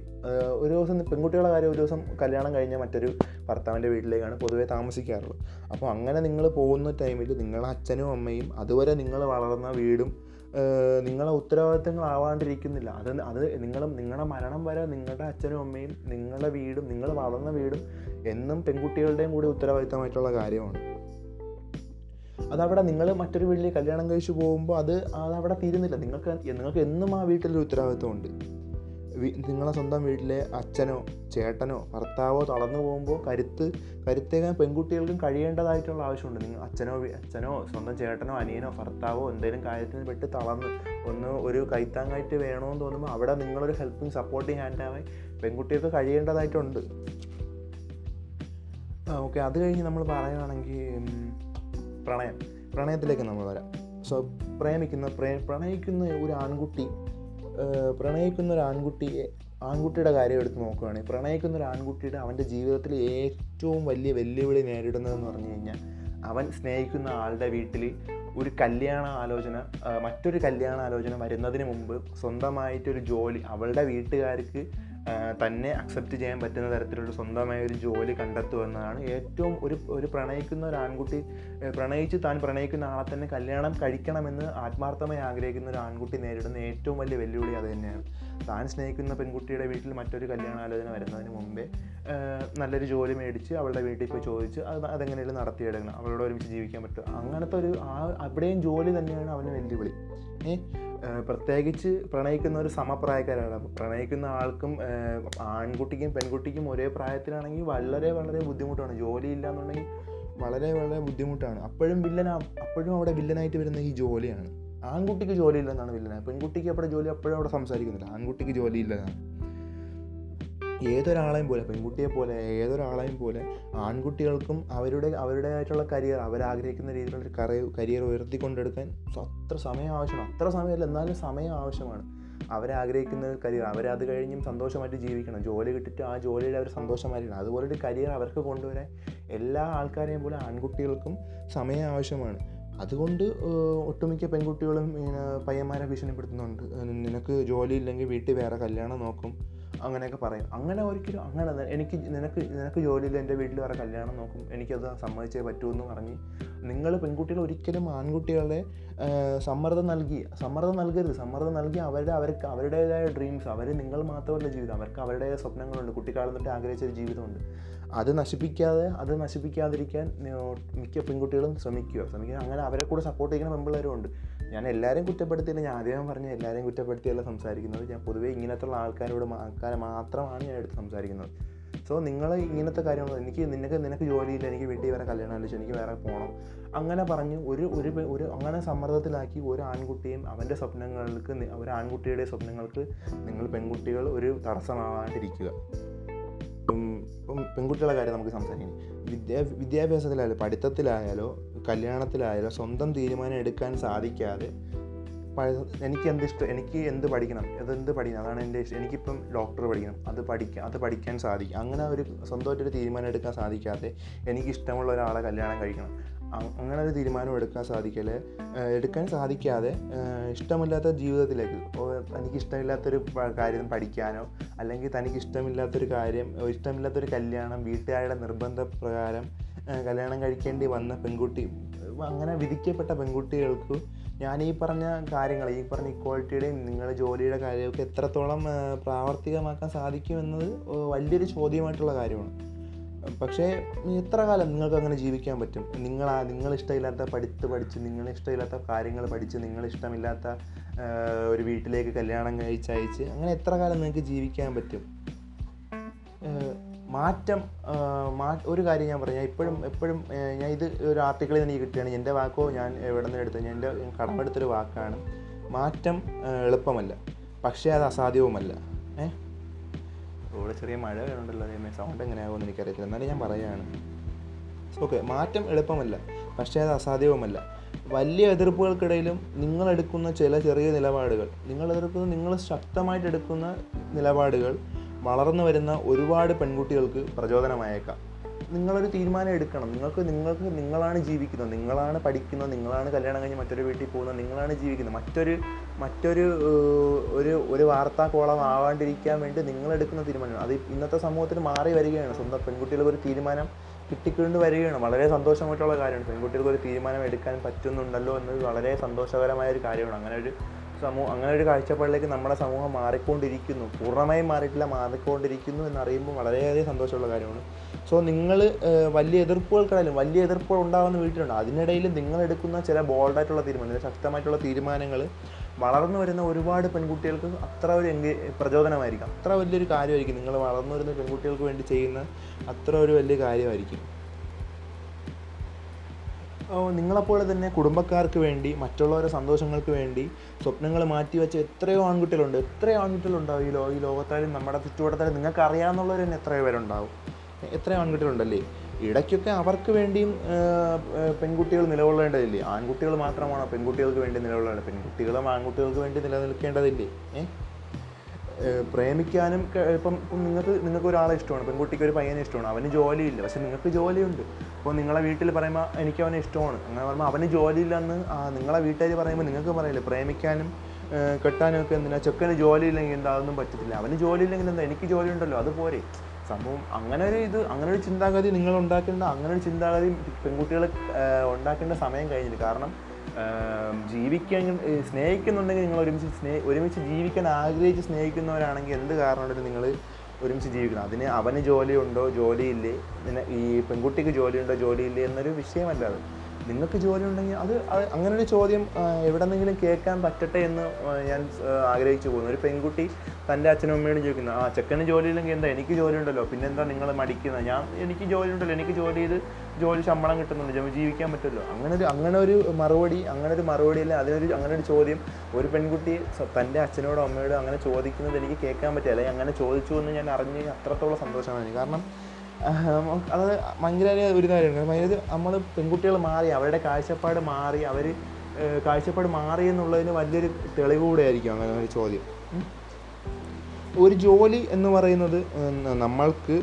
ഒരു ദിവസം പെൺകുട്ടികളുടെ കാര്യം ഒരു ദിവസം കല്യാണം കഴിഞ്ഞ മറ്റൊരു ഭർത്താവിന്റെ വീട്ടിലേക്കാണ് പൊതുവേ താമസിക്കാറുള്ളത്. അപ്പോൾ അങ്ങനെ നിങ്ങൾ പോകുന്ന ടൈമിൽ നിങ്ങളെ അച്ഛനും അമ്മയും അതുവരെ നിങ്ങൾ വളർന്ന വീടും നിങ്ങളെ ഉത്തരവാദിത്തങ്ങളാവാണ്ടിരിക്കുന്നില്ല അത് അത് നിങ്ങളും നിങ്ങളുടെ മരണം വരെ നിങ്ങളുടെ അച്ഛനും അമ്മയും നിങ്ങളുടെ വീടും നിങ്ങൾ വളർന്ന വീടും എന്നും പെൺകുട്ടികളുടെയും കൂടി ഉത്തരവാദിത്തമായിട്ടുള്ള കാര്യമാണ്. അതവിടെ നിങ്ങൾ മറ്റൊരു വീട്ടിൽ കല്യാണം കഴിച്ചു പോകുമ്പോൾ അത് അതവിടെ തീരുന്നില്ല. നിങ്ങൾക്ക് നിങ്ങൾക്ക് എന്നും ആ വീട്ടിലൊരു ഉത്തരവാദിത്വമുണ്ട്. നിങ്ങളെ സ്വന്തം വീട്ടിലെ അച്ഛനോ ചേട്ടനോ ഭർത്താവോ തളർന്നു പോകുമ്പോൾ കരുത്ത് കരുത്തേക്കാൻ പെൺകുട്ടികൾക്കും കഴിയേണ്ടതായിട്ടുള്ള ആവശ്യമുണ്ട്. നിങ്ങൾ അച്ഛനോ അച്ഛനോ സ്വന്തം ചേട്ടനോ അനിയനോ ഭർത്താവോ എന്തെങ്കിലും കാര്യത്തിന് പെട്ട് തളർന്ന് ഒന്ന് ഒരു കൈത്താങ്ങായിട്ട് വേണമെന്ന് തോന്നുമ്പോൾ അവിടെ നിങ്ങളൊരു ഹെൽപ്പിംഗ് സപ്പോർട്ടിങ് ഹാൻഡാവാൻ പെൺകുട്ടികൾക്ക് കഴിയേണ്ടതായിട്ടുണ്ട്. ഓക്കെ. അത് കഴിഞ്ഞ് നമ്മൾ പറയുകയാണെങ്കിൽ പ്രണയം. പ്രണയത്തിലേക്ക് നമ്മൾ വരാം. സോ പ്രേമിക്കുന്ന പ്രേ പ്രണയിക്കുന്ന ഒരു ആൺകുട്ടി പ്രണയിക്കുന്ന ഒരു ആൺകുട്ടിയെ ആൺകുട്ടിയുടെ കാര്യം എടുത്ത് നോക്കുകയാണെങ്കിൽ പ്രണയിക്കുന്ന ഒരു ആൺകുട്ടിയുടെ അവന്റെ ജീവിതത്തിൽ ഏറ്റവും വലിയ വെല്ലുവിളി നേരിടുന്നതെന്ന് പറഞ്ഞു കഴിഞ്ഞാൽ അവൻ സ്നേഹിക്കുന്ന ആളുടെ വീട്ടിൽ ഒരു കല്യാണ ആലോചന മറ്റൊരു കല്യാണ ആലോചന വരുന്നതിന് മുമ്പ് സ്വന്തമായിട്ടൊരു ജോലി അവളുടെ വീട്ടുകാർക്ക് തന്നെ അക്സെപ്റ്റ് ചെയ്യാൻ പറ്റുന്ന തരത്തിലുള്ള സ്വന്തമായ ഒരു ജോലി കണ്ടെത്തുക എന്നതാണ് ഏറ്റവും ഒരു ഒരു പ്രണയിക്കുന്ന ഒരു ആൺകുട്ടി പ്രണയിച്ച് താൻ പ്രണയിക്കുന്ന ആളെ തന്നെ കല്യാണം കഴിക്കണമെന്ന് ആത്മാർത്ഥമായി ആഗ്രഹിക്കുന്ന ഒരു ആൺകുട്ടി നേരിടുന്ന ഏറ്റവും വലിയ വെല്ലുവിളി അത് തന്നെയാണ്. താൻ സ്നേഹിക്കുന്ന പെൺകുട്ടിയുടെ വീട്ടിൽ മറ്റൊരു കല്യാണാലോചന വരുന്നതിന് മുമ്പേ നല്ലൊരു ജോലി മേടിച്ച് അവളുടെ വീട്ടിൽ പോയി ചോദിച്ച് അത് അതെങ്ങനെയും നടത്തിയെടുക്കണം അവളോട് ഒരുമിച്ച് ജീവിക്കാൻ പറ്റും അങ്ങനത്തെ ഒരു ആ അവിടെയും ജോലി തന്നെയാണ് അവന് വെല്ലുവിളി. ഏഹ് പ്രത്യേകിച്ച് പ്രണയിക്കുന്ന ഒരു സമപ്രായക്കാരാണ്. അപ്പോൾ പ്രണയിക്കുന്ന ആൾക്കും ആൺകുട്ടിക്കും പെൺകുട്ടിക്കും ഒരേ പ്രായത്തിലാണെങ്കിൽ വളരെ വളരെ ബുദ്ധിമുട്ടാണ്. ജോലി ഇല്ല എന്നുണ്ടെങ്കിൽ വളരെ വളരെ ബുദ്ധിമുട്ടാണ്. അപ്പോഴും വില്ലന അപ്പോഴും അവിടെ വില്ലനായിട്ട് വരുന്ന ഈ ജോലിയാണ്. ആൺകുട്ടിക്ക് ജോലി ഇല്ലെന്നാണ് വില്ലന. പെൺകുട്ടിക്ക് അവിടെ ജോലി അപ്പോഴും അവിടെ സംസാരിക്കുന്നില്ല. ആൺകുട്ടിക്ക് ജോലി ഏതൊരാളെയും പോലെ പെൺകുട്ടിയെ പോലെ ഏതൊരാളെയും പോലെ ആൺകുട്ടികൾക്കും അവരുടെ അവരുടേതായിട്ടുള്ള കരിയർ അവരാഗ്രഹിക്കുന്ന രീതിയിലുള്ള കറിയർ കറിയ കരിയർ ഉയർത്തിക്കൊണ്ടെടുക്കാൻ അത്ര സമയം ആവശ്യമാണ്. അത്ര സമയമല്ല എന്നാലും സമയം ആവശ്യമാണ്. അവരാഗ്രഹിക്കുന്ന കരിയർ അവരത് കഴിഞ്ഞും സന്തോഷമായിട്ട് ജീവിക്കണം. ജോലി കിട്ടിയിട്ട് ആ ജോലിയിൽ അവർ സന്തോഷമായിരിക്കണം. അതുപോലെ ഒരു കരിയർ അവർക്ക് കൊണ്ടുവരാൻ എല്ലാ ആൾക്കാരെയും പോലെ ആൺകുട്ടികൾക്കും സമയം ആവശ്യമാണ്. അതുകൊണ്ട് ഒട്ടുമിക്ക പെൺകുട്ടികളും പയ്യന്മാരെ ഭീഷണിപ്പെടുത്തുന്നുണ്ട്. നിനക്ക് ജോലി ഇല്ലെങ്കിൽ വീട്ടിൽ വേറെ കല്യാണം നോക്കും. അങ്ങനെയൊക്കെ പറയും. അങ്ങനെ ഒരിക്കലും അങ്ങനെ എനിക്ക് നിനക്ക് നിനക്ക് ജോലിയിൽ എന്റെ വീട്ടിൽ വേറെ കല്യാണം നോക്കും എനിക്കത് സമ്മതിച്ചേ പറ്റൂ എന്ന് പറഞ്ഞ് നിങ്ങൾ പെൺകുട്ടികൾ ഒരിക്കലും ആൺകുട്ടികളെ സമ്മർദ്ദം നൽകി സമ്മർദ്ദം നൽകരുത്. സമ്മർദ്ദം നൽകി അവരുടെ അവർക്ക് അവരുടേതായ ഡ്രീംസ് അവർ നിങ്ങൾ മാത്രമല്ല ജീവിതം അവർക്ക് അവരുടേതായ സ്വപ്നങ്ങളുണ്ട് കുട്ടിക്കാലം തൊട്ട് ആഗ്രഹിച്ച ഒരു ജീവിതമുണ്ട്. അത് നശിപ്പിക്കാതെ അത് നശിപ്പിക്കാതിരിക്കാൻ മിക്ക പെൺകുട്ടികളും ശ്രമിക്കുക. ശ്രമിക്കുക. അങ്ങനെ അവരെ കൂടെ സപ്പോർട്ട് ചെയ്യുന്ന പെൺപിള്ളേരും ഉണ്ട്. ഞാൻ എല്ലാവരെയും കുറ്റപ്പെടുത്തിയില്ല. ഞാൻ ആദ്യം പറഞ്ഞ എല്ലാവരെയും കുറ്റപ്പെടുത്തിയല്ല സംസാരിക്കുന്നത്. ഞാൻ പൊതുവേ ഇങ്ങനത്തുള്ള ആൾക്കാരോട് ആൾക്കാരെ മാത്രമാണ് ഞാൻ എടുത്ത് സംസാരിക്കുന്നത്. സോ നിങ്ങൾ ഇങ്ങനത്തെ കാര്യങ്ങൾ എനിക്ക് നിനക്ക് നിനക്ക് ജോലിയില്ല എനിക്ക് വീട്ടിൽ വേറെ കല്യാണം ആലോചിച്ചു എനിക്ക് വേറെ പോകണം അങ്ങനെ പറഞ്ഞ് ഒരു ഒരു ഒരു അങ്ങനെ സമ്മർദ്ദത്തിലാക്കി ഒരു ആൺകുട്ടിയും അവന്റെ സ്വപ്നങ്ങൾക്ക് ഒരു ആൺകുട്ടിയുടെ സ്വപ്നങ്ങൾക്ക് നിങ്ങൾ പെൺകുട്ടികൾ ഒരു തടസ്സമാവാണ്ടിരിക്കുക. ഇപ്പം പെൺകുട്ടികളുടെ കാര്യം നമുക്ക് സംസാരിക്കാം. വിദ്യാ വിദ്യാഭ്യാസത്തിലായാലും പഠിത്തത്തിലായാലോ കല്യാണത്തിലായാലോ സ്വന്തം തീരുമാനം എടുക്കാൻ സാധിക്കാതെ എനിക്ക് എന്ത് ഇഷ്ടം? എനിക്ക് എന്ത് പഠിക്കണം? അതെന്ത് പഠിക്കണം? അതാണ് എന്റെ ഇഷ്ടം. എനിക്കിപ്പം ഡോക്ടർ പഠിക്കണം. അത് പഠിക്കാം അത് പഠിക്കാൻ സാധിക്കും. അങ്ങനെ ഒരു സ്വന്തമായിട്ടൊരു തീരുമാനം എടുക്കാൻ സാധിക്കാതെ എനിക്ക് ഇഷ്ടമുള്ള ഒരാളെ കല്യാണം കഴിക്കണം. അങ്ങനെ ഒരു തീരുമാനം എടുക്കാൻ സാധിക്കൽ എടുക്കാൻ സാധിക്കാതെ ഇഷ്ടമില്ലാത്ത ജീവിതത്തിലേക്ക് തനിക്കിഷ്ടമില്ലാത്തൊരു കാര്യം പഠിക്കാനോ അല്ലെങ്കിൽ തനിക്ക് ഇഷ്ടമില്ലാത്തൊരു കാര്യം ഇഷ്ടമില്ലാത്തൊരു കല്യാണം വീട്ടുകാരുടെ നിർബന്ധ പ്രകാരം ഏഹ് കല്യാണം കഴിക്കേണ്ടി വന്ന പെൺകുട്ടി. അങ്ങനെ വിധിക്കപ്പെട്ട പെൺകുട്ടികൾക്ക് ഞാൻ ഈ പറഞ്ഞ കാര്യങ്ങൾ ഈ പറഞ്ഞ ഇക്വാളിറ്റിയുടെയും നിങ്ങളുടെ ജോലിയുടെ കാര്യമൊക്കെ എത്രത്തോളം പ്രാവർത്തികമാക്കാൻ സാധിക്കുമെന്നത് വലിയൊരു ചോദ്യമായിട്ടുള്ള കാര്യമാണ്. പക്ഷേ എത്ര കാലം നിങ്ങൾക്ക് അങ്ങനെ ജീവിക്കാൻ പറ്റും. നിങ്ങൾ ഇഷ്ടമില്ലാത്ത പഠിത്ത് പഠിച്ച് നിങ്ങൾ ഇഷ്ടമില്ലാത്ത കാര്യങ്ങൾ പഠിച്ച് നിങ്ങൾ ഇഷ്ടമില്ലാത്ത ഒരു വീട്ടിലേക്ക് കല്യാണം കഴിച്ചയച്ച് അങ്ങനെ എത്ര കാലം നിങ്ങൾക്ക് ജീവിക്കാൻ പറ്റും? മാറ്റം ഒരു കാര്യം ഞാൻ പറഞ്ഞു ഇപ്പോഴും എപ്പോഴും ഞാൻ ഇത് ഒരു ആർട്ടിക്കിളിൽ നിന്ന് കിട്ടിയാണ് എന്റെ വാക്കോ ഞാൻ എവിടെ നിന്ന് എടുത്തത്? എന്റെ കടമെടുത്തൊരു വാക്കാണ്. മാറ്റം എളുപ്പമല്ല. പക്ഷേ അത് അസാധ്യവുമല്ല. ഏ? ഇവിടെ ചെറിയ മഴ വരുന്നുണ്ടല്ലോ സൗണ്ട് എങ്ങനെയാകുമെന്ന് എനിക്കറിയത്തില്ല. എന്നാലും ഞാൻ പറയുകയാണ് ഓക്കെ മാറ്റം എളുപ്പമല്ല. പക്ഷേ അത് അസാധ്യവുമല്ല. വലിയ എതിർപ്പുകൾക്കിടയിലും നിങ്ങൾ എടുക്കുന്ന ചില ചെറിയ നിലപാടുകൾ നിങ്ങൾ എതിർക്കുന്ന നിങ്ങൾ ശക്തമായിട്ട് എടുക്കുന്ന നിലപാടുകൾ വളർന്നു വരുന്ന ഒരുപാട് പെൺകുട്ടികൾക്ക് പ്രചോദനമായേക്കാം. നിങ്ങളൊരു തീരുമാനം എടുക്കണം. നിങ്ങൾക്ക് നിങ്ങൾക്ക് നിങ്ങളാണ് ജീവിക്കുന്നത്. നിങ്ങളാണ് പഠിക്കുന്നത്. നിങ്ങളാണ് കല്യാണം കഴിഞ്ഞ് മറ്റൊരു വീട്ടിൽ പോകുന്നത്. നിങ്ങളാണ് ജീവിക്കുന്നത്. മറ്റൊരു മറ്റൊരു ഒരു ഒരു വാർത്താക്കോളം ആവാണ്ടിരിക്കാൻ വേണ്ടി നിങ്ങളെടുക്കുന്ന തീരുമാനമാണ് അത് ഇന്നത്തെ സമൂഹത്തിൽ മാറി വരികയാണ്. സ്വന്തം പെൺകുട്ടികൾക്ക് ഒരു തീരുമാനം കിട്ടിക്കൊണ്ട് വരികയാണ്. വളരെ സന്തോഷമായിട്ടുള്ള കാര്യമാണ്. പെൺകുട്ടികൾക്ക് ഒരു തീരുമാനം എടുക്കാൻ പറ്റുന്നുണ്ടല്ലോ എന്നത് വളരെ സന്തോഷകരമായ ഒരു കാര്യമാണ്. അങ്ങനെ ഒരു സമൂഹം അങ്ങനെ ഒരു കാഴ്ചപ്പാടിലേക്ക് നമ്മുടെ സമൂഹം മാറിക്കൊണ്ടിരിക്കുന്നു. പൂർണമായും മാറിയിട്ടില്ല മാറിക്കൊണ്ടിരിക്കുന്നു എന്നറിയുമ്പോൾ വളരെയധികം സന്തോഷമുള്ള കാര്യമാണ്. സോ നിങ്ങൾ വലിയ എതിർപ്പുകൾ എതിർപ്പുകൾക്കിടയിലും വലിയ എതിർപ്പുകൾ ഉണ്ടാകുന്ന വീട്ടിലുണ്ട്. അതിനിടയിൽ നിങ്ങൾ എടുക്കുന്ന ചില ബോൾഡായിട്ടുള്ള തീരുമാനങ്ങൾ ശക്തമായിട്ടുള്ള തീരുമാനങ്ങൾ വളർന്നു വരുന്ന ഒരുപാട് പെൺകുട്ടികൾക്ക് അത്ര ഒരു എങ്കിൽ പ്രചോദനമായിരിക്കും. അത്ര വലിയൊരു കാര്യമായിരിക്കും നിങ്ങൾ വളർന്നു വരുന്ന പെൺകുട്ടികൾക്ക് വേണ്ടി ചെയ്യുന്ന അത്ര ഒരു വലിയ കാര്യമായിരിക്കും. നിങ്ങളെപ്പോലെ തന്നെ കുടുംബക്കാർക്ക് വേണ്ടി മറ്റുള്ളവരുടെ സന്തോഷങ്ങൾക്ക് വേണ്ടി സ്വപ്നങ്ങൾ മാറ്റിവെച്ച എത്രയോ ആൺകുട്ടികളുണ്ട്. എത്രയോ ആൺകുട്ടികളുണ്ടാവും ഈ ലോ ഈ ലോകത്തായാലും നമ്മുടെ ചുറ്റുവട്ടത്തായാലും നിങ്ങൾക്ക് അറിയാമെന്നുള്ളവർ തന്നെ എത്രയോ പേരുണ്ടാവും. എത്രയോ ആൺകുട്ടികളുണ്ടല്ലേ? ഇടയ്ക്കൊക്കെ അവർക്ക് വേണ്ടിയും പെൺകുട്ടികൾ നിലകൊള്ളേണ്ടതില്ലേ? ആൺകുട്ടികൾ മാത്രമാണോ പെൺകുട്ടികൾക്ക് വേണ്ടി നിലകൊള്ളേണ്ടത്? പെൺകുട്ടികളും ആൺകുട്ടികൾക്ക് വേണ്ടി നിലനിൽക്കേണ്ടതില്ലേ? ഏഹ് പ്രേമിക്കാനും ഇപ്പം നിങ്ങൾക്ക് നിങ്ങൾക്ക് ഒരാളെ ഇഷ്ടമാണ് പെൺകുട്ടിക്ക് ഒരു പയ്യനെ ഇഷ്ടമാണ് അവന് ജോലിയില്ല പക്ഷെ നിങ്ങൾക്ക് ജോലിയുണ്ട്. അപ്പോൾ നിങ്ങളെ വീട്ടിൽ പറയുമ്പോൾ എനിക്ക് അവനെ ഇഷ്ടമാണ്. അങ്ങനെ പറയുമ്പോൾ അവന് ജോലിയില്ലെന്ന് നിങ്ങളെ വീട്ടുകാർ പറയുമ്പോൾ നിങ്ങൾക്ക് പറയില്ല പ്രേമിക്കാനും കെട്ടാനും ഒക്കെ എന്തിനാ? ചെക്കന് ജോലിയില്ലെങ്കിൽ എന്താ അതൊന്നും പറ്റത്തില്ല. അവന് ജോലിയില്ലെങ്കിൽ എന്താ എനിക്ക് ജോലി ഉണ്ടല്ലോ അതുപോരെ സംഭവം അങ്ങനെ ഒരു ഇത് അങ്ങനെ ഒരു ചിന്താഗതി നിങ്ങൾ ഉണ്ടാക്കേണ്ട അങ്ങനെ ഒരു ചിന്താഗതി പെൺകുട്ടികൾ ഉണ്ടാക്കേണ്ട സമയം കാരണം ജീവിക്കാൻ സ്നേഹിക്കുന്നുണ്ടെങ്കിൽ നിങ്ങൾ ഒരുമിച്ച് സ്നേ ഒരുമിച്ച് ജീവിക്കാൻ ആഗ്രഹിച്ച് സ്നേഹിക്കുന്നവരാണെങ്കിൽ എന്ത് കാരണം കൊണ്ടും നിങ്ങൾ ഒരുമിച്ച് ജീവിക്കണം. അതിന് അവന് ജോലിയുണ്ടോ? ജോലിയില്ലേ? പിന്നെ ഈ പെൺകുട്ടിക്ക് ജോലിയുണ്ടോ? ജോലിയില്ലേ? എന്നൊരു വിഷയമല്ല അത്. നിങ്ങൾക്ക് ജോലി ഉണ്ടെങ്കിൽ അത് അങ്ങനെ ഒരു ചോദ്യം എവിടെന്നെങ്കിലും കേൾക്കാൻ പറ്റട്ടെ എന്ന് ഞാൻ ആഗ്രഹിച്ചു പോകുന്നു. ഒരു പെൺകുട്ടി തന്റെ അച്ഛനും അമ്മയോടും ചോദിക്കുന്നത് ആ ചെക്കന് ജോലിയില്ലെങ്കിൽ എന്താ? എനിക്ക് ജോലി ഉണ്ടല്ലോ. പിന്നെന്താ നിങ്ങൾ മടിക്കുന്നത്? ഞാൻ എനിക്ക് ജോലി ഉണ്ടല്ലോ. എനിക്ക് ജോലി ചെയ്ത് ജോലി ശമ്പളം കിട്ടുന്നുണ്ട്. ജീവിക്കാൻ പറ്റുമല്ലോ. അങ്ങനെ ഒരു അങ്ങനെ ഒരു മറുപടി അങ്ങനെ ഒരു മറുപടി അല്ല അതിനൊരു അങ്ങനെ ഒരു ചോദ്യം ഒരു പെൺകുട്ടി തന്റെ അച്ഛനോടോ അമ്മയോടോ അങ്ങനെ ചോദിക്കുന്നത് എനിക്ക് കേൾക്കാൻ പറ്റില്ല. അല്ലെങ്കിൽ അങ്ങനെ ചോദിച്ചു എന്ന് ഞാൻ അറിഞ്ഞ് അത്രത്തോളം സന്തോഷമാണ് എനിക്ക്. കാരണം അത് ഭയങ്കര ഒരു കാര്യമാണ്. അതായത് നമ്മൾ പെൺകുട്ടികൾ മാറി അവരുടെ കാഴ്ചപ്പാട് മാറി അവർ കാഴ്ചപ്പാട് മാറി എന്നുള്ളതിന് വലിയൊരു തെളിവ് കൂടെ ആയിരിക്കും അങ്ങനെ ഒരു ചോദ്യം. ഒരു ജോലി എന്ന് പറയുന്നത് നമ്മൾക്ക്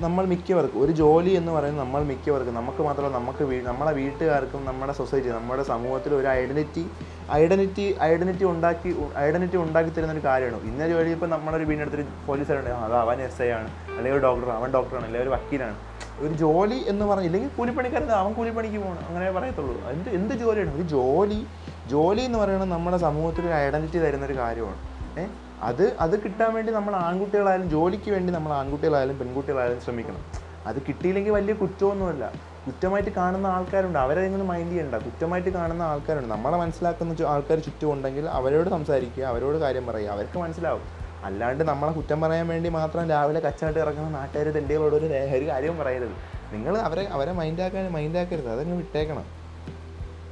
നമ്മൾ മിക്കവർക്കും ഒരു ജോലി എന്ന് പറയുന്നത് നമ്മൾ മിക്കവർക്കും നമുക്ക് മാത്രമല്ല നമുക്ക് വീ നമ്മളെ വീട്ടുകാർക്കും നമ്മുടെ സൊസൈറ്റി നമ്മുടെ സമൂഹത്തിൽ ഒരു ഐഡന്റിറ്റി ഐഡന്റിറ്റി ഐഡന്റിറ്റി ഉണ്ടാക്കി ഐഡന്റിറ്റി ഉണ്ടാക്കി തരുന്ന ഒരു കാര്യമാണ്. ഇന്ന ജോലി ഇപ്പോൾ നമ്മളൊരു വീടിനടുത്തൊരു പോലീസുകാരുണ്ട് അത് അവൻ എസ് ഐ ആണ് അല്ലെങ്കിൽ ഒരു ഡോക്ടർ അവൻ ഡോക്ടറാണ് അല്ലെങ്കിൽ ഒരു വക്കീലാണ്. ഒരു ജോലി എന്ന് പറഞ്ഞ ഇല്ലെങ്കിൽ കൂലിപ്പണിക്കാരൻ അവൻ കൂലിപ്പണിക്ക് പോകണം അങ്ങനെ പറയത്തുള്ളൂ. എന്ത് എന്ത് ജോലിയാണ്? ഒരു ജോലി ജോലി എന്ന് പറയുന്നത് നമ്മുടെ സമൂഹത്തിൽ ഒരു ഐഡന്റിറ്റി തരുന്ന ഒരു കാര്യമാണ്. ഏ? അത് അത് കിട്ടാൻ വേണ്ടി നമ്മൾ ആൺകുട്ടികളായാലും ജോലിക്ക് വേണ്ടി നമ്മൾ ആൺകുട്ടികളായാലും പെൺകുട്ടികളായാലും ശ്രമിക്കണം. അത് കിട്ടിയില്ലെങ്കിൽ വലിയ കുറ്റമൊന്നുമല്ല. കുറ്റമായിട്ട് കാണുന്ന ആൾക്കാരുണ്ട്. അവരെ എങ്ങനെ മൈൻഡ് ചെയ്യണ്ട. കുറ്റമായിട്ട് കാണുന്ന ആൾക്കാരുണ്ട്. നമ്മളെ മനസ്സിലാക്കുന്ന ആൾക്കാർ ചുറ്റും ഉണ്ടെങ്കിൽ അവരോട് സംസാരിക്കുക അവരോട് കാര്യം പറയുക. അവർക്ക് മനസ്സിലാവും. അല്ലാണ്ട് നമ്മളെ കുറ്റം പറയാൻ വേണ്ടി മാത്രം രാവിലെ കച്ചവടം ഇറങ്ങുന്ന നാട്ടുകാർ തെണ്ടികളോട് ഒരു ഒരു കാര്യം പറയരുത്. നിങ്ങൾ അവരെ അവരെ മൈൻഡാക്കാൻ മൈൻഡാക്കരുത് അതങ്ങ് വിട്ടേക്കണം.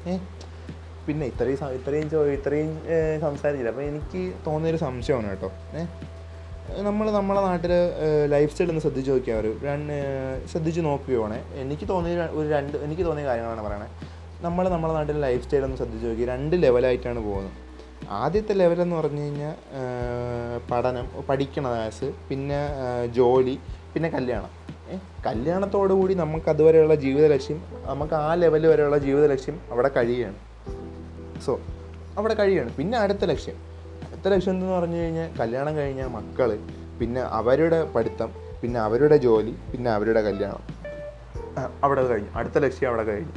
ഏ? പിന്നെ ഇത്രയും ഇത്രയും ചോ ഇത്രയും സംസാരിച്ചില്ല. അപ്പോൾ എനിക്ക് തോന്നിയൊരു സംശയമാണ് കേട്ടോ. ഏഹ് നമ്മൾ നമ്മളെ നാട്ടിൽ ലൈഫ് സ്റ്റൈൽ ഒന്ന് ശ്രദ്ധിച്ച് നോക്കിയാൽ ഒരു രണ്ട് ശ്രദ്ധിച്ച് നോക്കുകയാണേ എനിക്ക് തോന്നിയ ഒരു രണ്ട് എനിക്ക് തോന്നിയ കാര്യങ്ങളാണ് പറയണേ. നമ്മൾ നമ്മുടെ നാട്ടിലെ ലൈഫ് സ്റ്റൈൽ ഒന്ന് ശ്രദ്ധിച്ച് നോക്കി. രണ്ട് ലെവലായിട്ടാണ് പോകുന്നത്. ആദ്യത്തെ ലെവലെന്ന് പറഞ്ഞു കഴിഞ്ഞാൽ പഠനം പഠിക്കണ വയസ്സ് പിന്നെ ജോലി പിന്നെ കല്യാണം. കല്യാണത്തോടു കൂടി നമുക്ക് അതുവരെയുള്ള ജീവിത ലക്ഷ്യം നമുക്ക് ആ ലെവൽ വരെയുള്ള ജീവിത ലക്ഷ്യം അവിടെ കഴിയുകയാണ്. സോ അവിടെ കഴിയാണ്. പിന്നെ അടുത്ത ലക്ഷ്യം. അടുത്ത ലക്ഷ്യം എന്ന് പറഞ്ഞു കഴിഞ്ഞാൽ കല്യാണം കഴിഞ്ഞാൽ മക്കൾ പിന്നെ അവരുടെ പഠിത്തം പിന്നെ അവരുടെ ജോലി പിന്നെ അവരുടെ കല്യാണം. അവിടെ കഴിഞ്ഞു. അടുത്ത ലക്ഷ്യം അവിടെ കഴിഞ്ഞു.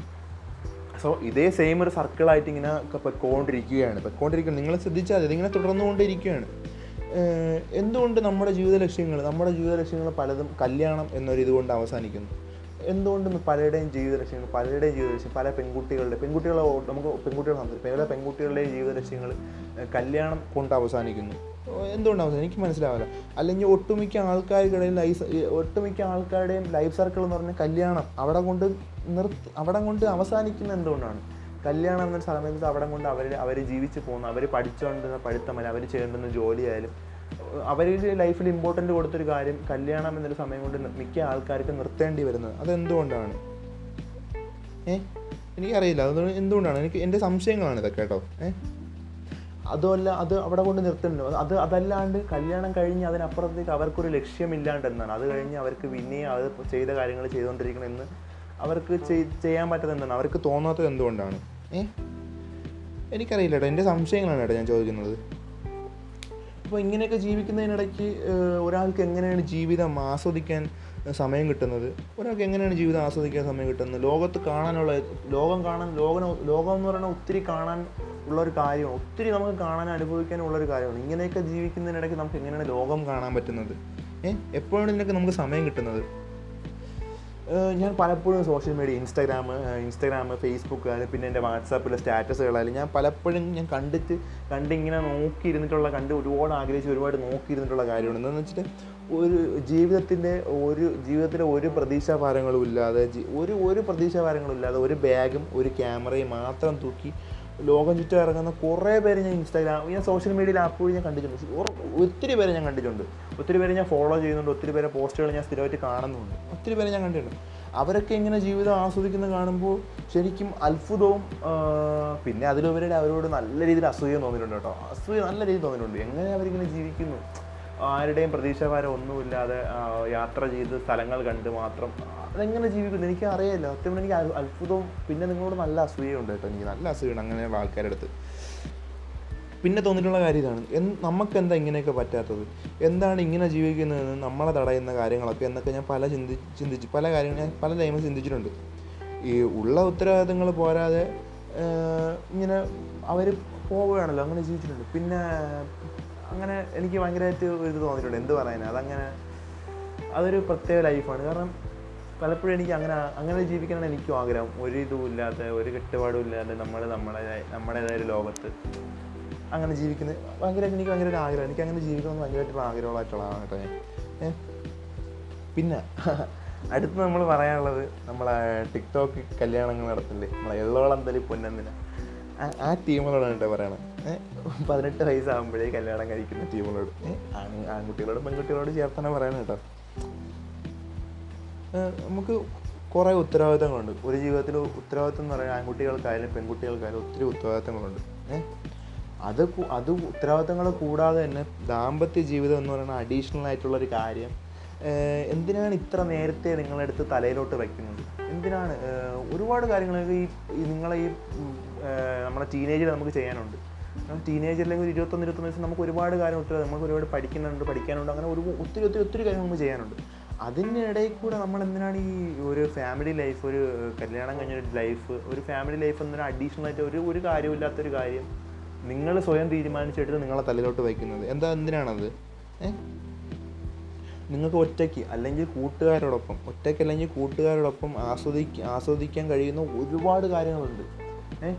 സോ ഇതേ സെയിം ഒരു സർക്കിളായിട്ട് ഇങ്ങനെ പൊയ്ക്കൊണ്ടിരിക്കുകയാണ്. പൊയ്ക്കൊണ്ടിരിക്കുന്നത് നിങ്ങൾ ശ്രദ്ധിച്ചാൽ മതി. ഇതിങ്ങനെ തുടർന്നുകൊണ്ടിരിക്കുകയാണ് എന്തുകൊണ്ട് നമ്മുടെ ജീവിത ലക്ഷ്യങ്ങൾ നമ്മുടെ ജീവിത ലക്ഷ്യങ്ങൾ പലതും കല്യാണം എന്നൊരു ഇതുകൊണ്ട് അവസാനിക്കുന്നു? എന്തുകൊണ്ട് പലരുടെയും ജീവിത ലക്ഷ്യങ്ങൾ പലരുടെയും ജീവിത ലക്ഷ്യം പല പെൺകുട്ടികളുടെ പെൺകുട്ടികളെ നമുക്ക് പെൺകുട്ടികളെ സംസാരിക്കും പല പെൺകുട്ടികളുടെയും ജീവിത ലക്ഷ്യങ്ങൾ കല്യാണം കൊണ്ട് അവസാനിക്കുന്നു. എന്തുകൊണ്ടാണ് അവസാനം? എനിക്ക് മനസ്സിലാവില്ല. അല്ലെങ്കിൽ ഒട്ടുമിക്ക ആൾക്കാരുടെയും ലൈഫ് ഒട്ടുമിക്ക ആൾക്കാരുടെയും ലൈഫ് സർക്കിൾ എന്ന് പറഞ്ഞാൽ കല്യാണം അവിടെ കൊണ്ട് നിർത്തി അവിടെ കൊണ്ട് അവസാനിക്കുന്ന എന്തുകൊണ്ടാണ്? കല്യാണം എന്ന സമയത്ത് അവിടെ കൊണ്ട് അവർ അവർ ജീവിച്ച് പോകുന്നു അവർ പഠിച്ചുകൊണ്ടിരുന്ന പഠിത്തമല്ല അവർ ചെയ്യേണ്ടുന്ന ജോലിയായാലും അവരുടെ ലൈഫിൽ ഇമ്പോർട്ടന്റ് കൊടുത്തൊരു കാര്യം കല്യാണം എന്നൊരു സമയം കൊണ്ട് മിക്ക ആൾക്കാർക്ക് നിർത്തേണ്ടി വരുന്നത്. അതെന്തുകൊണ്ടാണ്? ഏ? എനിക്കറിയില്ല. അത് എന്തുകൊണ്ടാണ്? എനിക്ക് എന്റെ സംശയങ്ങളാണ് ഇതൊക്കെ കേട്ടോ. ഏ? അതുമല്ല അത് അവിടെ കൊണ്ട് നിർത്തുന്നു അത് അതല്ലാണ്ട് കല്യാണം കഴിഞ്ഞ് അതിനപ്പുറത്തേക്ക് അവർക്കൊരു ലക്ഷ്യമില്ലാണ്ട് എന്നാണ് അത് കഴിഞ്ഞ് അവർക്ക് പിന്നെയും അത് ചെയ്ത കാര്യങ്ങൾ ചെയ്തുകൊണ്ടിരിക്കണമെന്ന് അവർക്ക് ചെയ്യാൻ പറ്റാത്ത എന്താണ്? അവർക്ക് തോന്നാത്തത് എന്തുകൊണ്ടാണ്? ഏ? എനിക്കറിയില്ല കേട്ടോ. എന്റെ സംശയങ്ങളാണ് കേട്ടോ ഞാൻ ചോദിക്കുന്നത്. അപ്പോൾ ഇങ്ങനെയൊക്കെ ജീവിക്കുന്നതിനിടയ്ക്ക് ഒരാൾക്ക് എങ്ങനെയാണ് ജീവിതം ആസ്വദിക്കാൻ സമയം കിട്ടുന്നത്? ഒരാൾക്ക് എങ്ങനെയാണ് ജീവിതം ആസ്വദിക്കാൻ സമയം കിട്ടുന്നത്? ലോകത്ത് കാണാനുള്ള ലോകം കാണാൻ ലോകം ലോകം എന്ന് പറയുന്നത് ഒത്തിരി കാണാൻ ഉള്ള ഒരു കാര്യമാണ്. ഒത്തിരി നമുക്ക് കാണാൻ അനുഭവിക്കാനുള്ള ഒരു കാര്യമാണ്. ഇങ്ങനെയൊക്കെ ജീവിക്കുന്നതിനിടയ്ക്ക് നമുക്ക് എങ്ങനെയാണ് ലോകം കാണാൻ പറ്റുന്നത്? ഏഹ് എപ്പോഴാണ് ഇതിനൊക്കെ നമുക്ക് സമയം കിട്ടുന്നത്? ഞാൻ പലപ്പോഴും social media Instagram Instagram Facebook പിന്നെ എന്റെ വാട്സാപ്പിലെ സ്റ്റാറ്റസുകളായാലും ഞാൻ പലപ്പോഴും ഞാൻ കണ്ടിട്ട് കണ്ടിങ്ങനെ നോക്കിയിരുന്നിട്ടുള്ള കണ്ട് ഒരുപാട് ആഗ്രഹിച്ച് ഒരുപാട് നോക്കിയിരുന്നിട്ടുള്ള കാര്യമാണ്. എന്താണെന്ന് വെച്ചിട്ട് ഒരു ജീവിതത്തിന്റെ ഒരു ജീവിതത്തിലെ ഒരു പ്രതീക്ഷാഭാരങ്ങളും ഇല്ലാതെ ഒരു ഒരു പ്രതീക്ഷാഭാരങ്ങളും ഇല്ലാതെ ഒരു ബാഗും ഒരു ക്യാമറയും മാത്രം തൂക്കി ലോകം ചുറ്റും ഇറങ്ങുന്ന കുറേ പേര് ഞാൻ ഇൻസ്റ്റാഗ്രാം ഞാൻ സോഷ്യൽ മീഡിയയിൽ ആപ്പ് വഴി ഞാൻ കണ്ടിട്ടുണ്ട്. ഒത്തിരി പേരെ ഞാൻ കണ്ടിട്ടുണ്ട്. ഒത്തിരി പേരെ ഞാൻ ഫോളോ ചെയ്യുന്നുണ്ട്. ഒത്തിരി പേരെ പോസ്റ്റുകൾ ഞാൻ സ്ഥിരമായിട്ട് കാണുന്നുണ്ട്. ഒത്തിരി പേരെ ഞാൻ കണ്ടിട്ടുണ്ട്. അവരൊക്കെ ഇങ്ങനെ ജീവിതം ആസ്വദിക്കുന്നത് കാണുമ്പോൾ ശരിക്കും അത്ഭുതവും പിന്നെ അതിലുപരി അവരോട് നല്ല രീതിയിൽ അസൂയം തോന്നിയിട്ടുണ്ട് കേട്ടോ. അസൂയ നല്ല രീതിയിൽ തോന്നിയിട്ടുണ്ട്. എങ്ങനെ അവരിങ്ങനെ ജീവിക്കുന്നു? ആരുടെയും പ്രതീക്ഷാഭാരം ഒന്നുമില്ലാതെ യാത്ര ചെയ്ത് സ്ഥലങ്ങൾ കണ്ട് മാത്രം അതെങ്ങനെ ജീവിക്കുന്നു? എനിക്ക് അറിയില്ല സത്യം എനിക്ക് അത്ഭുതവും പിന്നെ നിങ്ങളോട് നല്ല അസൂയുണ്ട് കേട്ടോ എനിക്ക്. നല്ല അസൂയാണ് അങ്ങനെ ആൾക്കാരുടെ അടുത്ത്. പിന്നെ തോന്നിയിട്ടുള്ള കാര്യം ഇതാണ്. നമുക്ക് എന്താ ഇങ്ങനെയൊക്കെ പറ്റാത്തത്? എന്താണ് ഇങ്ങനെ ജീവിക്കുന്നതെന്ന് നമ്മളെ തടയുന്ന കാര്യങ്ങളൊക്കെ എന്നൊക്കെ ഞാൻ പല ചിന്തി ചിന്തിച്ച് പല കാര്യങ്ങൾ ഞാൻ പല ടൈമിൽ ചിന്തിച്ചിട്ടുണ്ട്. ഈ ഉള്ള ഉത്തരവാദിത്തങ്ങൾ പോരാതെ ഇങ്ങനെ അവർ പോവുകയാണല്ലോ അങ്ങനെ ജീവിച്ചിട്ടുണ്ട്. പിന്നെ അങ്ങനെ എനിക്ക് ഭയങ്കരമായിട്ട് ഒരു ഇത് തോന്നിയിട്ടുണ്ട്. എന്ത് പറയാനാ? അതങ്ങനെ അതൊരു പ്രത്യേക ലൈഫാണ്. കാരണം പലപ്പോഴും എനിക്ക് അങ്ങനെ അങ്ങനെ ജീവിക്കാനാണ് എനിക്കും ആഗ്രഹം. ഒരു ഇതും ഇല്ലാതെ ഒരു കെട്ടുപാടും ഇല്ലാതെ നമ്മൾ നമ്മളെ നമ്മുടേതായ ഒരു ലോകത്ത് അങ്ങനെ ജീവിക്കുന്നത് ഭയങ്കരമായിട്ട് എനിക്ക് ഭയങ്കര ഒരു ആഗ്രഹം. എനിക്ക് അങ്ങനെ ജീവിക്കണമെന്ന് ഭയങ്കരമായിട്ടുള്ള ആഗ്രഹമുള്ളതായിട്ടുള്ളതാണ് കേട്ടോ ഞാൻ. പിന്നെ അടുത്ത് നമ്മൾ പറയാനുള്ളത് നമ്മളെ ടിക്ടോക്ക് കല്യാണങ്ങൾ നടത്തില്ലേ? നമ്മളെ എള്ളോളം തലി പൊന്നെന്തിന. ആ ടീമുകളോടാണ് കേട്ടോ പറയണത് പതിനെട്ട് വയസ്സാകുമ്പോഴേ കല്യാണം കഴിക്കുന്ന ടീമുകളോട് ആൺകുട്ടികളോടും പെൺകുട്ടികളോട് ചേർത്താണ് പറയണത് കേട്ടോ. നമുക്ക് കുറേ ഉത്തരവാദിത്തങ്ങളുണ്ട്. ഒരു ജീവിതത്തിൽ ഉത്തരവാദിത്തം എന്ന് പറയുന്നത് ആൺകുട്ടികൾക്കായാലും പെൺകുട്ടികൾക്കായാലും ഒത്തിരി ഉത്തരവാദിത്തങ്ങളുണ്ട്. അത് അത് ഉത്തരവാദിത്തങ്ങൾ കൂടാതെ തന്നെ ദാമ്പത്യ ജീവിതം എന്ന് പറയുന്ന അഡീഷണൽ ആയിട്ടുള്ളൊരു കാര്യം എന്തിനാണ് ഇത്ര നേരത്തെ നിങ്ങളെടുത്ത് തലയിലോട്ട് വയ്ക്കുന്നത് എന്തിനാണ് ഒരുപാട് കാര്യങ്ങൾ ഈ നിങ്ങളെ ഈ നമ്മുടെ ടീനേജിൽ നമുക്ക് ചെയ്യാനുണ്ട്. ടീനേജ് അല്ലെങ്കിൽ ഒരു ഇരുപത്തൊന്ന് ഇരുപത്തൊന്ന് വയസ്സ് നമുക്ക് ഒരുപാട് കാര്യം ഒത്തിരി നമുക്ക് ഒരുപാട് പഠിക്കുന്നുണ്ട് പഠിക്കാനുണ്ട്. അങ്ങനെ ഒരു ഒത്തിരി ഒത്തിരി ഒത്തിരി കാര്യങ്ങൾ നമുക്ക് ചെയ്യാനുണ്ട്. അതിനിടയിൽ കൂടെ നമ്മൾ എന്തിനാണ് ഈ ഒരു ഫാമിലി ലൈഫ് ഒരു കല്യാണം കഴിഞ്ഞൊരു ലൈഫ് ഒരു ഫാമിലി ലൈഫ് എന്നൊരു അഡീഷണൽ ആയിട്ട് ഒരു ഒരു കാര്യമില്ലാത്തൊരു കാര്യം നിങ്ങൾ സ്വയം തീരുമാനിച്ചിട്ട് നിങ്ങളെ തലയിലോട്ട് വയ്ക്കുന്നത്? എന്താ എന്തിനാണത്? നിങ്ങൾക്ക് ഒറ്റയ്ക്ക് അല്ലെങ്കിൽ കൂട്ടുകാരോടൊപ്പം ഒറ്റയ്ക്ക് അല്ലെങ്കിൽ കൂട്ടുകാരോടൊപ്പം ആസ്വദിക്ക ആസ്വദിക്കാൻ കഴിയുന്ന ഒരുപാട് കാര്യങ്ങളുണ്ട്. ഏ?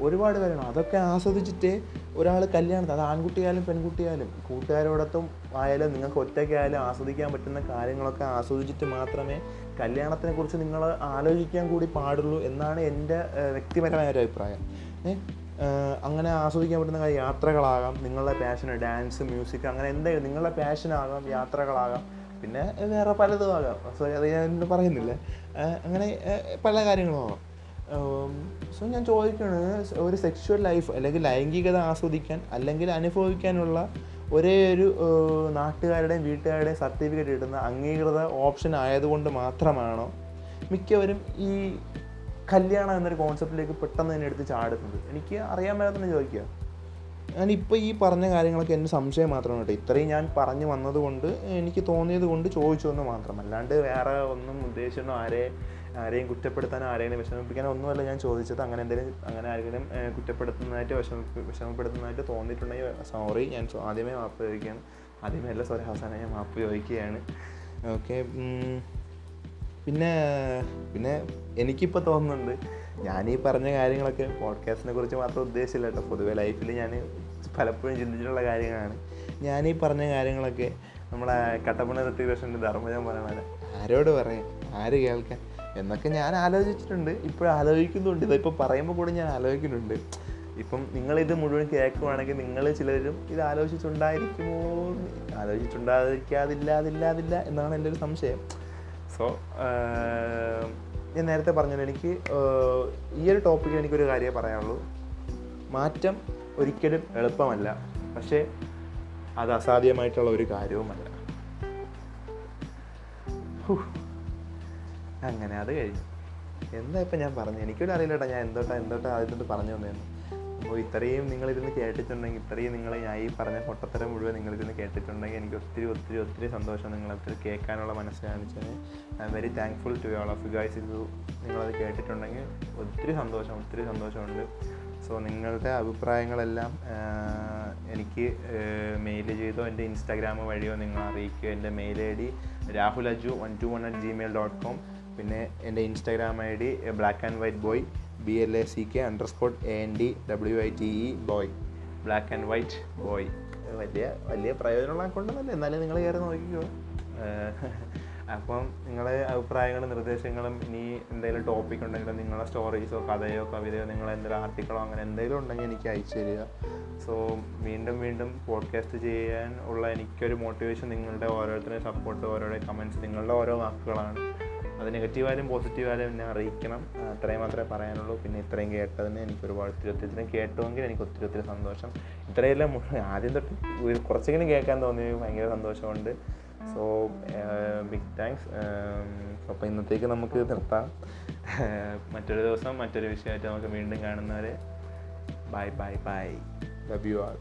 ഒരുപാട് കാര്യങ്ങൾ അതൊക്കെ ആസ്വദിച്ചിട്ട് ഒരാൾ കല്യാണത്തിൽ അത് ആൺകുട്ടിയായാലും പെൺകുട്ടിയായാലും കൂട്ടുകാരോടൊത്തും ആയാലും നിങ്ങൾക്ക് ഒറ്റയ്ക്കായാലും ആസ്വദിക്കാൻ പറ്റുന്ന കാര്യങ്ങളൊക്കെ ആസ്വദിച്ചിട്ട് മാത്രമേ കല്യാണത്തിനെ കുറിച്ച് നിങ്ങൾ ആലോചിക്കാൻ കൂടി പാടുള്ളൂ എന്നാണ് എന്റെ വ്യക്തിപരമായ ഒരു അഭിപ്രായം. അങ്ങനെ ആസ്വദിക്കാൻ പറ്റുന്ന കാര്യം യാത്രകളാകാം നിങ്ങളുടെ പാഷന് ഡാൻസ് മ്യൂസിക് അങ്ങനെ എന്തെങ്കിലും നിങ്ങളുടെ പാഷനാകാം യാത്രകളാകാം പിന്നെ വേറെ പലതും ആകാം. സോറി അത് ഞാൻ പറയുന്നില്ല. അങ്ങനെ പല കാര്യങ്ങളും ആകാം. സോ ഞാൻ ചോദിക്കുന്നത് ഒരു സെക്ഷുവൽ ലൈഫ് അല്ലെങ്കിൽ ലൈംഗികത ആസ്വദിക്കാൻ അല്ലെങ്കിൽ അനുഭവിക്കാനുള്ള ഒരേ ഒരു നാട്ടുകാരുടെയും വീട്ടുകാരുടെയും സർട്ടിഫിക്കറ്റ് കിട്ടുന്ന അംഗീകൃത ഓപ്ഷൻ ആയതുകൊണ്ട് മാത്രമാണോ മിക്കവരും ഈ കല്യാണം എന്നൊരു കോൺസെപ്റ്റിലേക്ക് പെട്ടെന്ന് തന്നെ എടുത്ത് ചാടുന്നത്? എനിക്ക് അറിയാൻ മേലാത്തന്നെ ചോദിക്കുക ഞാനിപ്പോൾ ഈ പറഞ്ഞ കാര്യങ്ങളൊക്കെ എന്റെ സംശയം മാത്രമാണ് കേട്ടോ. ഇത്രയും ഞാൻ പറഞ്ഞു വന്നതുകൊണ്ട് എനിക്ക് തോന്നിയത് കൊണ്ട് ചോദിച്ചു എന്ന് മാത്രം. അല്ലാണ്ട് വേറെ ഒന്നും ഉദ്ദേശിച്ചോ ആരെ ആരെയും കുറ്റപ്പെടുത്താനോ ആരെയും വിഷമിപ്പിക്കാനോ ഒന്നുമല്ല ഞാൻ ചോദിച്ചത്. അങ്ങനെ എന്തെങ്കിലും അങ്ങനെ ആരെങ്കിലും കുറ്റപ്പെടുത്തുന്നതായിട്ട് വിഷമി വിഷമപ്പെടുത്തുന്നതായിട്ട് തോന്നിയിട്ടുണ്ടെങ്കിൽ സോറി ഞാൻ ആദ്യമേ മാപ്പ് ചോദിക്കുകയാണ്. ആദ്യമേ അല്ല സോറി അവസാനം ഞാൻ മാപ്പ് ചോദിക്കുകയാണ്. ഓക്കെ പിന്നെ പിന്നെ എനിക്കിപ്പോൾ തോന്നുന്നുണ്ട് ഞാൻ ഈ പറഞ്ഞ കാര്യങ്ങളൊക്കെ പോഡ്കാസ്റ്റിനെ കുറിച്ച് മാത്രം ഉദ്ദേശിച്ചില്ല കേട്ടോ. പൊതുവെ ലൈഫിൽ ഞാൻ പലപ്പോഴും ചിന്തിച്ചിട്ടുള്ള കാര്യങ്ങളാണ്. ഞാൻ ഈ പറഞ്ഞ കാര്യങ്ങളൊക്കെ നമ്മളെ കട്ടപ്പന ഋത്തികൃഷ്ണന്റെ ധർമ്മജം പറയണത് ആരോട് പറയാം? ആര് കേൾക്കാൻ? എന്നൊക്കെ ഞാൻ ആലോചിച്ചിട്ടുണ്ട്. ഇപ്പോഴും ആലോചിക്കുന്നുണ്ട്. ഇതിപ്പോൾ പറയുമ്പോൾ കൂടെ ഞാൻ ആലോചിക്കുന്നുണ്ട്. ഇപ്പം നിങ്ങളിത് മുഴുവൻ കേൾക്കുവാണെങ്കിൽ നിങ്ങൾ ചിലരും ഇത് ആലോചിച്ചിട്ടുണ്ടായിരിക്കുമോ? ആലോചിച്ചിട്ടുണ്ടായിരിക്കാതില്ലാതില്ലാതില്ല എന്നാണ് എന്റെ ഒരു സംശയം. സോ ഞാൻ നേരത്തെ പറഞ്ഞത് എനിക്ക് ഈ ഒരു ടോപ്പിക്കിൽ എനിക്കൊരു കാര്യമേ പറയാനുള്ളൂ. മാറ്റം ഒരിക്കലും എളുപ്പമല്ല. പക്ഷേ അത് അസാധ്യമായിട്ടുള്ള ഒരു കാര്യവുമല്ല. അങ്ങനെ അത് കഴിഞ്ഞു. എന്താ ഇപ്പം ഞാൻ പറഞ്ഞു? എനിക്കൊരു അറിയില്ല കേട്ടോ ഞാൻ എന്തോട്ടാ എന്തോട്ടാ ആദ്യത്തോട്ട് പറഞ്ഞു തന്നേന്ന്. അപ്പോൾ ഇത്രയും നിങ്ങളിരുന്ന് കേട്ടിട്ടുണ്ടെങ്കിൽ ഇത്രയും നിങ്ങൾ ഞാൻ ഈ പറഞ്ഞ പൊട്ടത്തരം മുഴുവൻ നിങ്ങളിരുന്ന് കേട്ടിട്ടുണ്ടെങ്കിൽ എനിക്ക് ഒത്തിരി ഒത്തിരി ഒത്തിരി സന്തോഷം നിങ്ങളത് കേൾക്കാനുള്ള മനസ്സ് കാണിച്ചതിന്. I am very thankful to all of you guys ഇത് നിങ്ങളത് കേട്ടിട്ടുണ്ടെങ്കിൽ ഒത്തിരി സന്തോഷം ഒത്തിരി സന്തോഷമുണ്ട്. സോ നിങ്ങളുടെ അഭിപ്രായങ്ങളെല്ലാം എനിക്ക് മെയിൽ ചെയ്തോ എന്റെ ഇൻസ്റ്റാഗ്രാം വഴിയോ നിങ്ങൾ അറിയിക്കുക. എന്റെ mail I D Rahul Aju one two one at Gmail dot com പിന്നെ എന്റെ Instagram I D black and white boy B L A C K underscore A N D W I T E boy black and white boy വലിയ വലിയ പ്രയോജനമുള്ള അക്കൗണ്ടൊന്നുമല്ല എന്നാലും നിങ്ങൾ കയറി നോക്കിക്കോ. അപ്പം നിങ്ങളെ അഭിപ്രായങ്ങളും നിർദ്ദേശങ്ങളും ഇനി എന്തെങ്കിലും ടോപ്പിക് ഉണ്ടെങ്കിലും നിങ്ങളെ സ്റ്റോറീസോ കഥയോ കവിതയോ നിങ്ങൾ എന്തെങ്കിലും ആർട്ടിക്കിളോ അങ്ങനെ എന്തെങ്കിലും ഉണ്ടെങ്കിൽ എനിക്ക് അയച്ചു തരിക. സോ വീണ്ടും വീണ്ടും പോഡ്കാസ്റ്റ് ചെയ്യാൻ ഉള്ള എനിക്കൊരു മോട്ടിവേഷൻ നിങ്ങളുടെ ഓരോരുത്തരുടെ സപ്പോർട്ട് ഓരോരുടെ കമന്റ്സ് നിങ്ങളുടെ ഓരോ വാക്കുകളാണ്. അത് നെഗറ്റീവായാലും പോസിറ്റീവായാലും എന്നെ അറിയിക്കണം. അത്രയും മാത്രമേ പറയാനുള്ളൂ. പിന്നെ ഇത്രയും കേട്ടതിന് എനിക്ക് ഒരുപാട് ഒത്തിരി ഒത്തിരി ഇത്രയും കേട്ടുവെങ്കിൽ എനിക്ക് ഒത്തിരി ഒത്തിരി സന്തോഷം. ഇത്രയെല്ലാം ആദ്യം തൊട്ട് കുറച്ചെങ്കിലും കേൾക്കാൻ തോന്നി ഭയങ്കര സന്തോഷമുണ്ട്. സോ ബിഗ് താങ്ക്സ് അപ്പോൾ ഇന്നത്തേക്ക് നമുക്ക് നിർത്താം. മറ്റൊരു ദിവസം മറ്റൊരു വിഷയമായിട്ട് നമുക്ക് വീണ്ടും കാണുന്നവരെ. Bye bye bye love you all